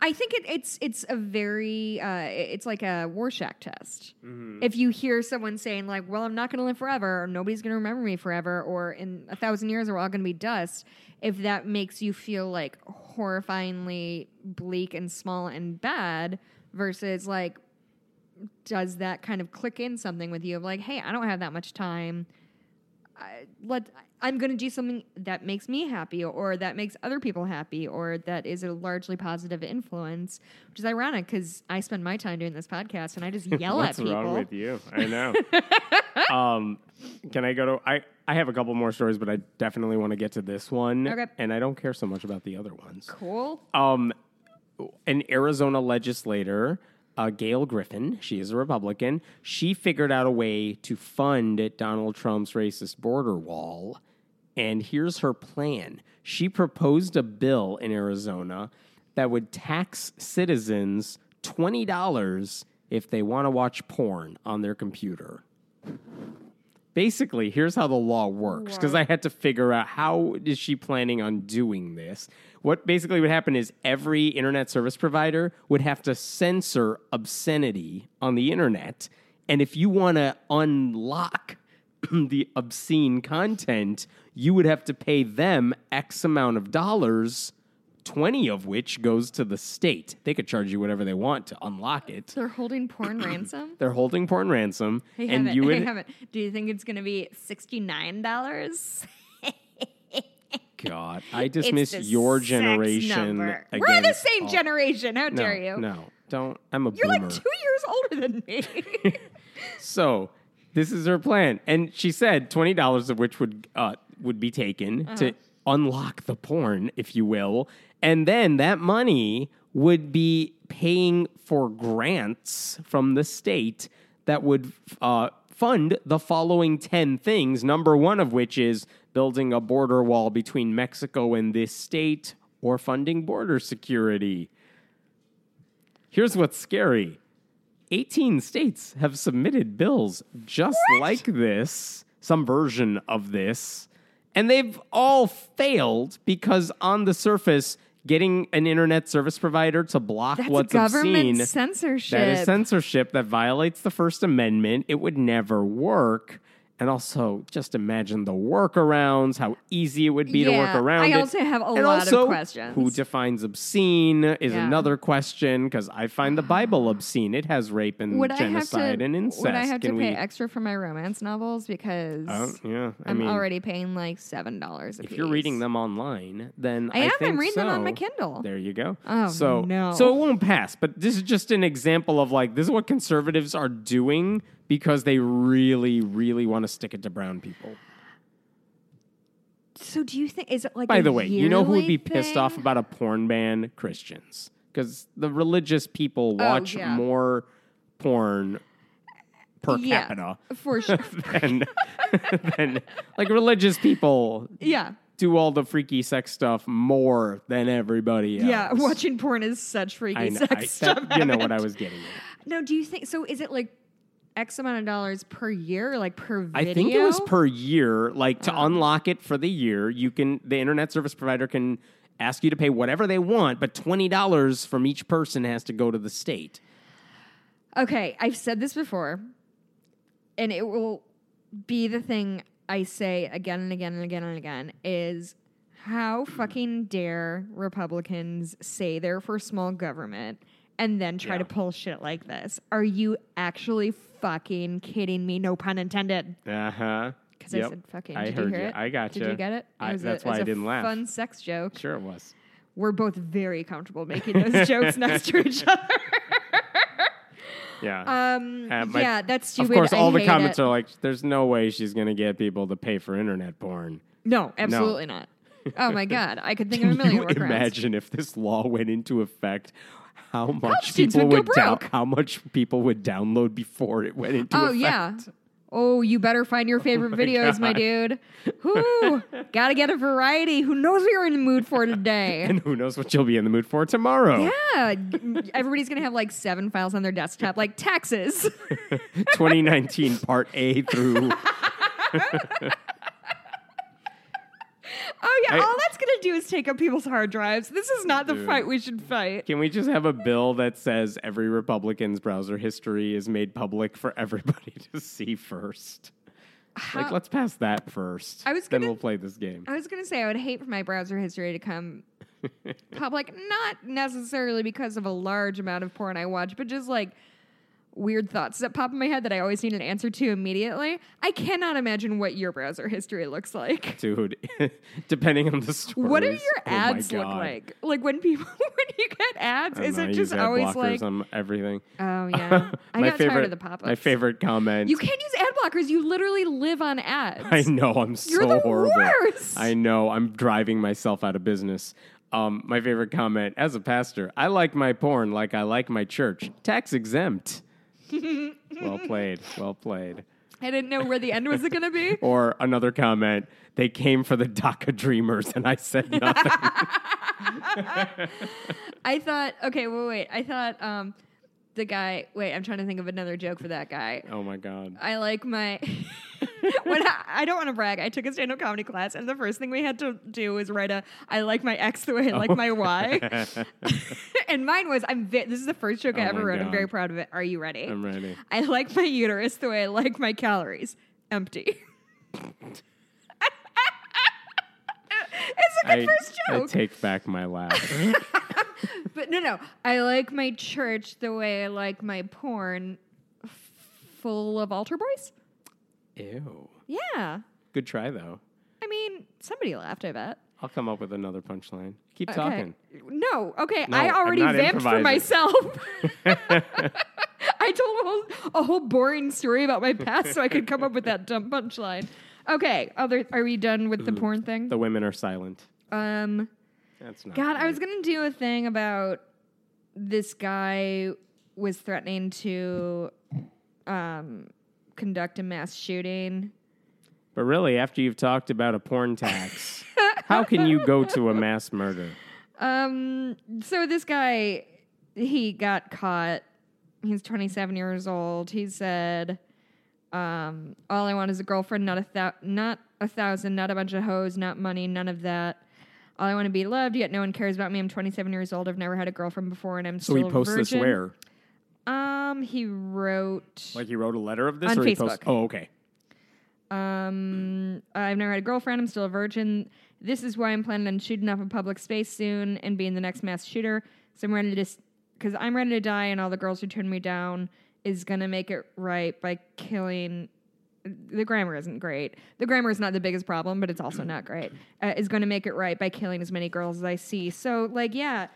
I think it, it's it's a very uh, it's like a Rorschach test. If you hear someone saying like, "Well, I'm not going to live forever," or "Nobody's going to remember me forever," or "In a thousand years, we're all going to be dust," if that makes you feel like horrifyingly bleak and small and bad, versus like does that kind of click in something with you of like, hey, I don't have that much time. I, let I'm going to do something that makes me happy, or that makes other people happy, or that is a largely positive influence. Which is ironic because I spend my time doing this podcast and I just yell at people. What's wrong with you? I know. um, can I go to? I I have a couple more stories, but I definitely want to get to this one. Okay. And I don't care so much about the other ones. Cool. Um, an Arizona legislator, uh, Gail Griffin, she is a Republican. She figured out a way to fund Donald Trump's racist border wall. And here's her plan. She proposed a bill in Arizona that would tax citizens $20 if they want to watch porn on their computer. Basically, here's how the law works because I had to figure out how is she planning on doing this. What basically would happen is every internet service provider would have to censor obscenity on the internet, and if you want to unlock the obscene content, you would have to pay them X amount of dollars. 20 of which goes to the state. They could charge you whatever they want to unlock it. They're holding porn ransom. They're holding porn ransom, Hey, and have you would Hey, have it. Do you think it's going to be sixty nine dollars? God, I dismiss It's your generation. We're the same all- generation. How No, dare you? No, don't. I'm a You're boomer. like two years older than me. So this is her plan, and she said twenty dollars of which would uh, would be taken Uh-huh. to unlock the porn, if you will, and then that money would be paying for grants from the state that would uh, fund the following ten things. Number one of which is building a border wall between Mexico and this state, or funding border security. Here's what's scary. 18 states have submitted bills just like this, some version of this, and they've all failed because on the surface, getting an internet service provider to block That's what's government obscene censorship. that is censorship that violates the First Amendment. It would never work. And also, just imagine the workarounds, how easy it would be to work Yeah, around I it. also have a And lot of questions. Who defines obscene is Yeah. another question because I find the Bible obscene. It has rape and would genocide to? and incest. Would I have Can to we? pay extra for my romance novels because Oh, yeah, I I'm mean, already paying like seven dollars a if piece? you're reading them online, then I am. think I'm reading them on my. Kindle. There you go. Oh, so no. so it won't pass. But this is just an example of like this is what conservatives are doing because they really, really want to stick it to brown people. So do you think is it like? By the way, you know who would be pissed off about a porn ban? Christians, because the religious people oh, watch Oh, yeah. more porn per Yeah. capita for sure? than, than like religious people yeah, do all the freaky sex stuff more than everybody else. yeah. Watching porn is such freaky I sex I- stuff. that- you know what I was getting at. No, do you think so? Is it like X amount of dollars per year, like per video? I think it was per year. Like to Oh. unlock it for the year, you can the internet service provider can ask you to pay whatever they want, but twenty dollars from each person has to go to the state. Okay, I've said this before, and it will be the thing I say again and again and again and again is how fucking dare Republicans say they're for small government and then try Yeah. to pull shit like this? Are you actually fucking kidding me? No pun intended. Uh huh. Because I said fucking. I Did heard you hear you. it? I got Did you. Did you get it? I- It a- that's it why I a didn't laugh. Fun sex joke. Sure, it was. We're both very comfortable making those jokes next to each other. Yeah. Um, Uh, my- yeah, that's too. of stupid. course, I all the comments it. are like, "There's no way she's going to get people to pay for internet porn." No, absolutely not. Oh my god, I could think of a Can million you workarounds. imagine if this law went into effect? How much students people would down, how much people would download before it went into Oh effect? yeah. Oh, you better find your oh favorite videos, my God. dude. Whoo, gotta get a variety. Who knows what you're in the mood for today? And who knows what you'll be in the mood for tomorrow? yeah, everybody's gonna have like seven files on their desktop, like taxes. 2019 Part A through. Oh yeah, I- all that's gonna do is take up people's hard drives. This is not the Dude. fight we should fight. Can we just have a bill that says every Republican's browser history is made public for everybody to see first? like, let's pass that first. I was then gonna- we'll play this game. I was gonna say I would hate for my browser history to come public, not necessarily because of a large amount of porn I watch, but just like weird thoughts that pop in my head that I always need an answer to immediately. I cannot imagine what your browser history looks like. Dude, depending on the story. What do your Oh ads look like? Like when people when you get ads, is know, it just always like on everything? Oh yeah. I my got favorite, tired of the pop-ups. My favorite comment. You can't use ad blockers. You literally live on ads. I know I'm so You're the horrible. worst. I know I'm driving myself out of business. Um, my favorite comment as a pastor: I like my porn like I like my church, tax exempt. Well played, well played. I didn't know where the end was going to be. Or another comment: They came for the DACA dreamers, and I said nothing. I thought, okay, well, wait. I thought um, the guy. Wait, I'm trying to think of another joke for that guy. oh my god! I like my. when I, I don't want to brag, I took a stand-up comedy class, and the first thing we had to do was write a "I like my X the way I like Oh. my Y," and mine was I'm. Vi- this is the first joke I Oh ever my wrote. I'm very proud of it. Are you ready? I'm ready. I like my uterus the way I like my calories, empty. it's a good I, first I joke. take back my laugh. But no, no. I like my church the way I like my porn f- full of altar boys. Ew. Yeah. Good try though. I mean, somebody laughed, I bet. I'll come up with another punchline. Keep Okay. talking. No, okay. No, I already vamped for myself. I told a whole, a whole boring story about my past so I could come up with that dumb punchline. Okay, other are we done with the porn thing? The women are silent. Um That's not. God, I was gonna do a thing about this guy was threatening to um conduct a mass shooting. But really, after you've talked about a porn tax, how can you go to a mass murder? Um, so this guy, he got caught. He's 27 years old. He said, um, "All I want is a girlfriend, not a thou- not a thousand, not a bunch of hoes, not money, none of that. All I want to be loved. Yet no one cares about me. I'm 27 years old. I've never had a girlfriend before, and I'm So still he a posts this where? Um, he wrote. Like he wrote a letter of this, On or he posts? Facebook. Oh, okay. Um, I've never had a girlfriend. I'm still a virgin. This is why I'm planning on shooting up a public space soon and being the next mass shooter. So I'm ready to, because I'm ready to die, and all the girls who turned me down is gonna make it right by killing. The grammar isn't great. The grammar is not the biggest problem, but it's also not great. Uh, is going to make it right by killing as many girls as I see. So, like, yeah,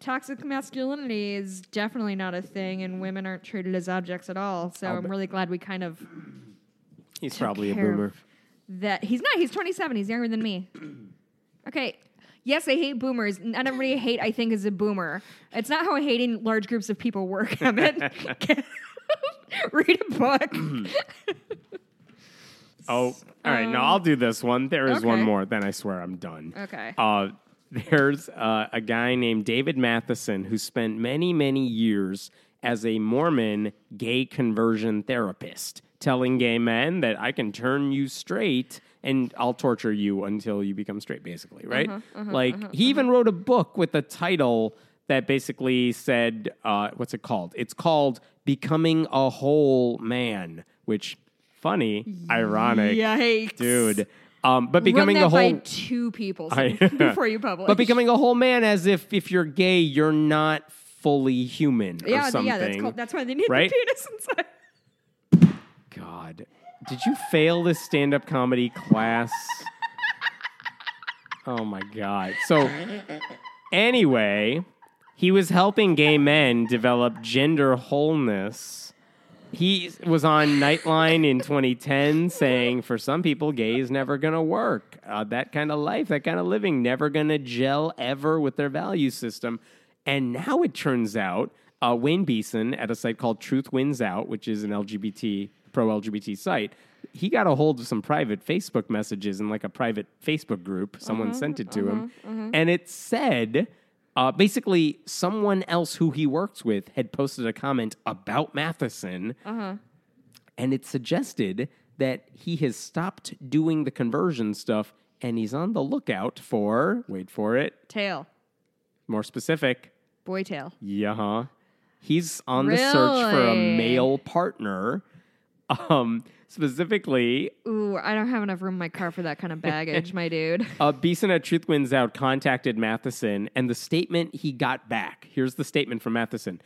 toxic masculinity is definitely not a thing, and women aren't treated as objects at all. So I'll I'm bet- really glad we kind of He's probably a boomer. That he's not. He's 27. He's younger than me. Okay. Yes, I hate boomers. Not everybody I hate. I think is a boomer. It's not how hating large groups of people work. Emmett. Read a book. Oh, all right. no, I'll do this one. There is one Um, more. Then I swear I'm done. Okay. Uh, there's uh, a guy named David Matheson who spent many, many years as a Mormon gay conversion therapist, telling gay men that I can turn you straight and I'll torture you until you become straight, basically, right? Uh-huh, like, he even wrote a book with a title that basically said, uh, what's it called? It's called Becoming a Whole Man, which, funny, ironic, Yikes. dude. Um, but becoming Run that a whole by two people I- before you publish. but becoming a whole man as if if you're gay, you're not fully human yeah, yeah, that's called. That's why they need right? the penis inside. God, did you fail this stand-up comedy class? oh my God. So anyway, he was helping gay men develop gender wholeness. He was on Nightline in 2010 saying, for some people, gay is never going to work. Uh, that kind of life, that kind of living, never going to gel ever with their value system. And now it turns out uh, Wayne Besen at a site called Truth Wins Out, which is an LGBT, pro LGBT site, he got a hold of some private Facebook messages in like a private Facebook group. Someone sent it to him. And it said, uh, basically, someone else who he works with had posted a comment about Matheson, and it suggested that he has stopped doing the conversion stuff and he's on the lookout for, wait for it, Tail. more specific, Boy tail. yeah, huh? He's on the search for a male partner. Um, specifically, Ooh, I don't have enough room in my car for that kind of baggage, my dude. Uh, Besen at Truth Wins Out contacted Matheson, and the statement he got back here's the statement from Matheson.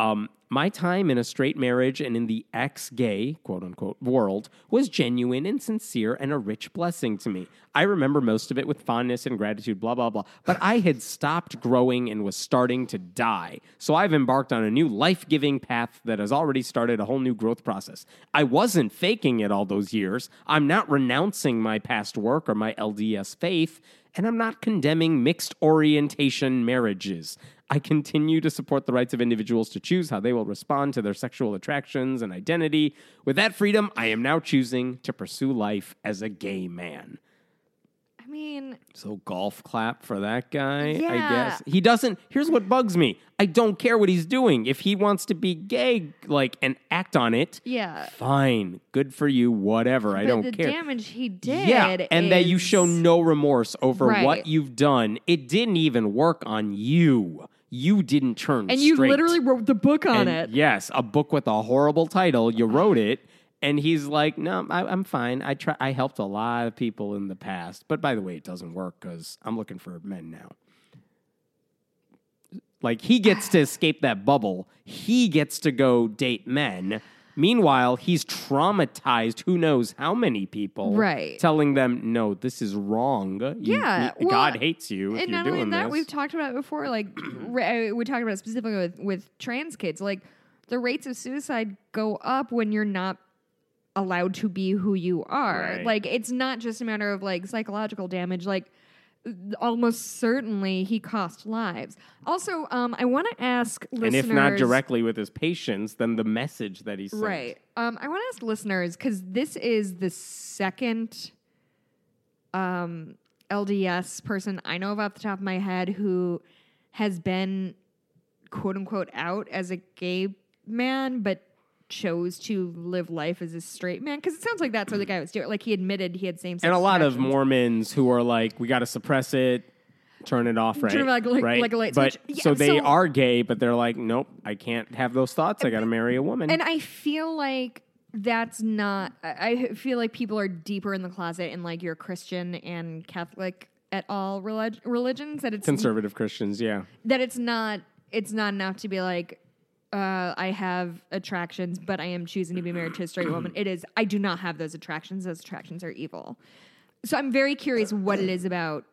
Um, my time in a straight marriage and in the ex gay, quote unquote, world was genuine and sincere and a rich blessing to me. I remember most of it with fondness and gratitude, blah, blah, blah. But I had stopped growing and was starting to die. So I've embarked on a new life giving path that has already started a whole new growth process. I wasn't faking it all those years. I'm not renouncing my past work or my LDS faith, and I'm not condemning mixed orientation marriages. I continue to support the rights of individuals to choose how they will respond to their sexual attractions and identity. With that freedom, I am now choosing to pursue life as a gay man. I mean, So golf clap for that guy, I guess. He doesn't here's what bugs me. I don't care what he's doing. If he wants to be gay, like and act on it, yeah. fine. Good for you, whatever. I don't the care. damage he did. yeah, and that you show no remorse over Right. what you've done. It didn't even work on you. You didn't turn And you straight. literally wrote the book on And it. Yes, a book with a horrible title. You wrote it, and he's like, "No, I, I'm fine. I try. I helped a lot of people in the past, but by the way, it doesn't work because I'm looking for men now." Like he gets to escape that bubble. He gets to go date men. Meanwhile, he's traumatized who knows how many people. Right. Telling them, no, this is wrong. You- Yeah, you- well, God hates you if and you're not only that, this. we've talked about it before. Like uh, we talked about it specifically with, with trans kids. Like the rates of suicide go up when you're not allowed to be who you are. Right. Like it's not just a matter of like psychological damage. Like almost certainly he cost lives. Also, um, I want to ask and if not directly with his patients, then the message that he sent. Right. Um, I want to ask listeners because this is the second um, LDS person I know of off the top of my head who has been quote unquote out as a gay man, but chose to live life as a straight man. Because it sounds like that's what the guy was doing. Like he admitted he had same sex. And a lot of Mormons who are like, we got to suppress it, turn it off, right? Turn it like- like- right? like a light but, switch. Yeah, so they so- are gay, but they're like, nope, I can't have those thoughts. I got to marry a woman. And I feel like that's not. I I feel like people are deeper in the closet in like your Christian and Catholic at all relig- religions that it's Conservative Christians, yeah. that it's not it's not enough to be like uh, I have attractions, but I am choosing to be married to a straight woman. It is I do not have those attractions. Those attractions are evil. So I'm very curious what it is about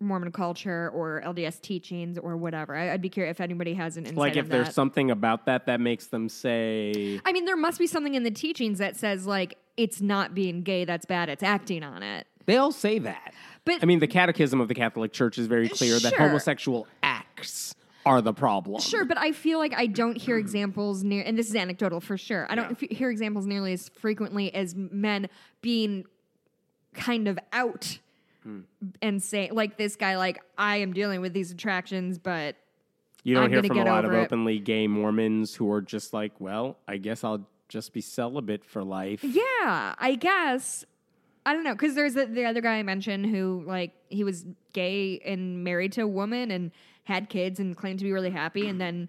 Mormon culture or LDS teachings or whatever. I, I'd be curious if anybody has an insight. Like if on there's that. something about that that makes them say, I mean, there must be something in the teachings that says like it's not being gay that's bad. It's acting on it. they all say that. But I mean, the Catechism of the Catholic Church is very clear that homosexual acts are the problem. Sure, but I feel like I don't hear examples near, and this is anecdotal for sure. I don't Yeah. f- hear examples nearly as frequently as men being kind of out Hmm. and say, like this guy, like I am dealing with these attractions, but You don't I'm hear from a lot of it. openly gay Mormons who are just like, well, I guess I'll just be celibate for life. yeah, I guess. I don't know because there's the, the other guy I mentioned who like he was gay and married to a woman and had kids and claimed to be really happy and then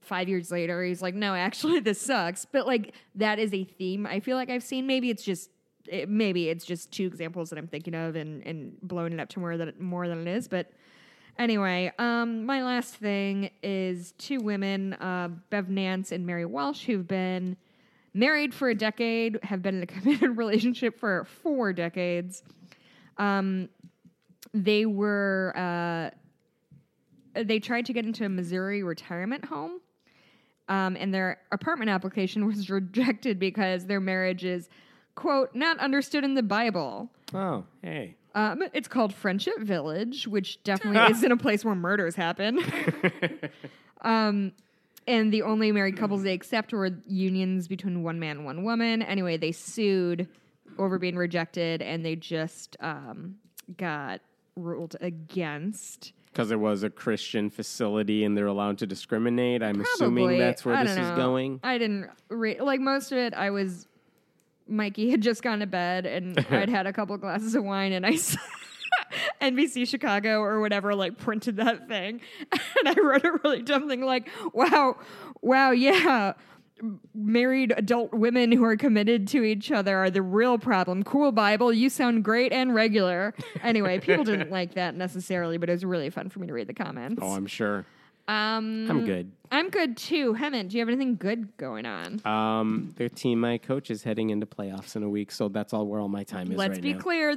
five years later he's like no actually this sucks. But like that is a theme I feel like I've seen. Maybe it's just it, maybe it's just two examples that I'm thinking of and and blowing it up to more than more than it is. But anyway um my last thing is two women uh Bev Nance and Mary Walsh who've been married for a decade, have been in a committed relationship for four decades. Um, they were uh, they tried to get into a Missouri retirement home, um, and their apartment application was rejected because their marriage is quote not understood in the Bible. Oh, hey. Um, it's called Friendship Village, which definitely isn't a place where murders happen. um, and the only married couples they accept were unions between one man and one woman. Anyway, they sued over being rejected, and they just um, got ruled against. Because it was a Christian facility and they're allowed to discriminate. I'm Probably. assuming that's where I this is going. I didn't re- like most of it. I was Mikey had just gone to bed, and I'd had a couple glasses of wine, and I. s- NBC Chicago or whatever like printed that thing and I wrote a really dumb thing like wow wow yeah married adult women who are committed to each other are the real problem cool bible you sound great and regular anyway people didn't like that necessarily but it was really fun for me to read the comments Oh, I'm sure. um I'm good. I'm good too. Hemant, do you have anything good going on? Um, the team my coach is heading into playoffs in a week, so that's all where all my time is Let's right be now. clear,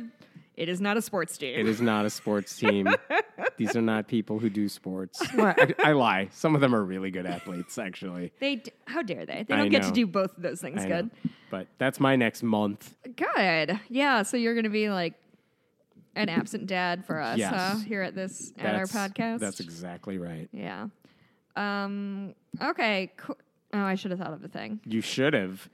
it is not a sports team. It is not a sports team. These are not people who do sports. Well, I, I lie. Some of them are really good athletes, actually. They d- how dare they? They don't get to do both of those things I good. know. But that's my next month. Good. Yeah, so you're going to be like an absent dad for us, Yes. huh? Here at this at our podcast. That's exactly right. yeah. Um. Okay. Cool. Oh, I should have thought of a thing. You should have.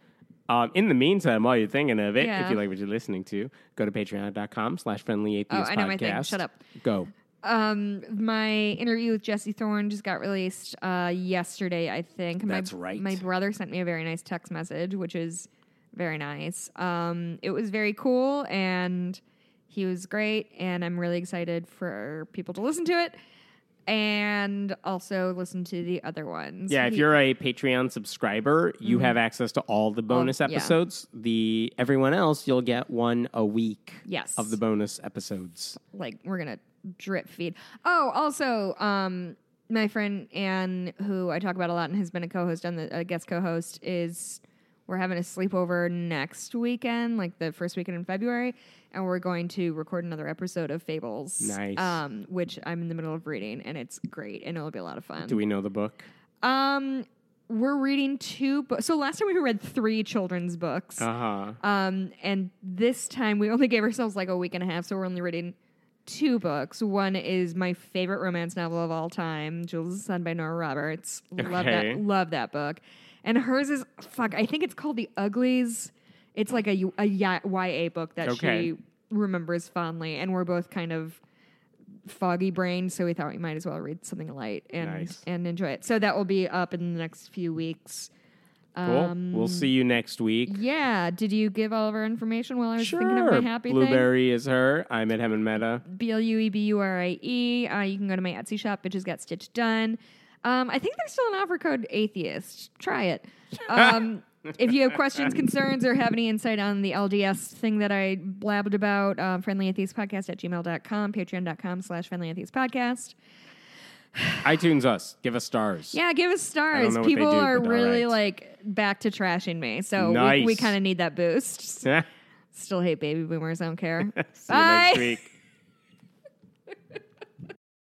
Um, in the meantime, while you're thinking of it, Yeah. if you like what you're listening to, go to patreon.com slash friendly Oh, atheist I know podcast. my thing. Shut up. Go. Um, my interview with Jesse Thorn just got released uh, yesterday, I think. That's my, right. My brother sent me a very nice text message, which is very nice. Um, it was very cool, and he was great, and I'm really excited for people to listen to it and also listen to the other ones. Yeah, if you're a Patreon subscriber, you have access to all the bonus Mm-hmm. yeah. episodes. The everyone else, you'll get one a week Yes. of the bonus episodes. like we're gonna drip feed. Oh, also, um, my friend Anne, who I talk about a lot and has been a co-host on the a guest co-host, is we're having a sleepover next weekend, like the first weekend in February, and we're going to record another episode of Fables. Nice. Um, which I'm in the middle of reading, and it's great, and it'll be a lot of fun. Do we know the book? Um, we're reading two books. So last time we read three children's books. Uh huh. Um, and this time we only gave ourselves like a week and a half, so we're only reading two books. One is my favorite romance novel of all time, Jules' Son by Nora Roberts. Love that. Love that book. And hers is fuck. I think it's called The Uglies. It's like a, a ya- book that Okay. she remembers fondly, and we're both kind of foggy brained, so we thought we might as well read something light and Nice. and enjoy it. So that will be up in the next few weeks. Cool. Um, we'll see you next week. Yeah. Did you give all of our information while I was thinking of Sure. my happy thing? Blueberry is her. I'm at Hemant Mehta. B L U E B U R I E. Uh, you can go to my Etsy shop, Bitches Got Stitched Done. Um, I think there's still an offer code atheist. Try it. Um, if you have questions, concerns, or have any insight on the LDS thing that I blabbed about, um, friendlyatheistpodcast at gmail.com, patreon.com slash friendlyatheistpodcast. iTunes us. Give us stars. Yeah, give us stars. know what they People do, are really right. like back to trashing me. So we, Nice. we kind of need that boost. Still hate baby boomers. I don't care. next Bye. week.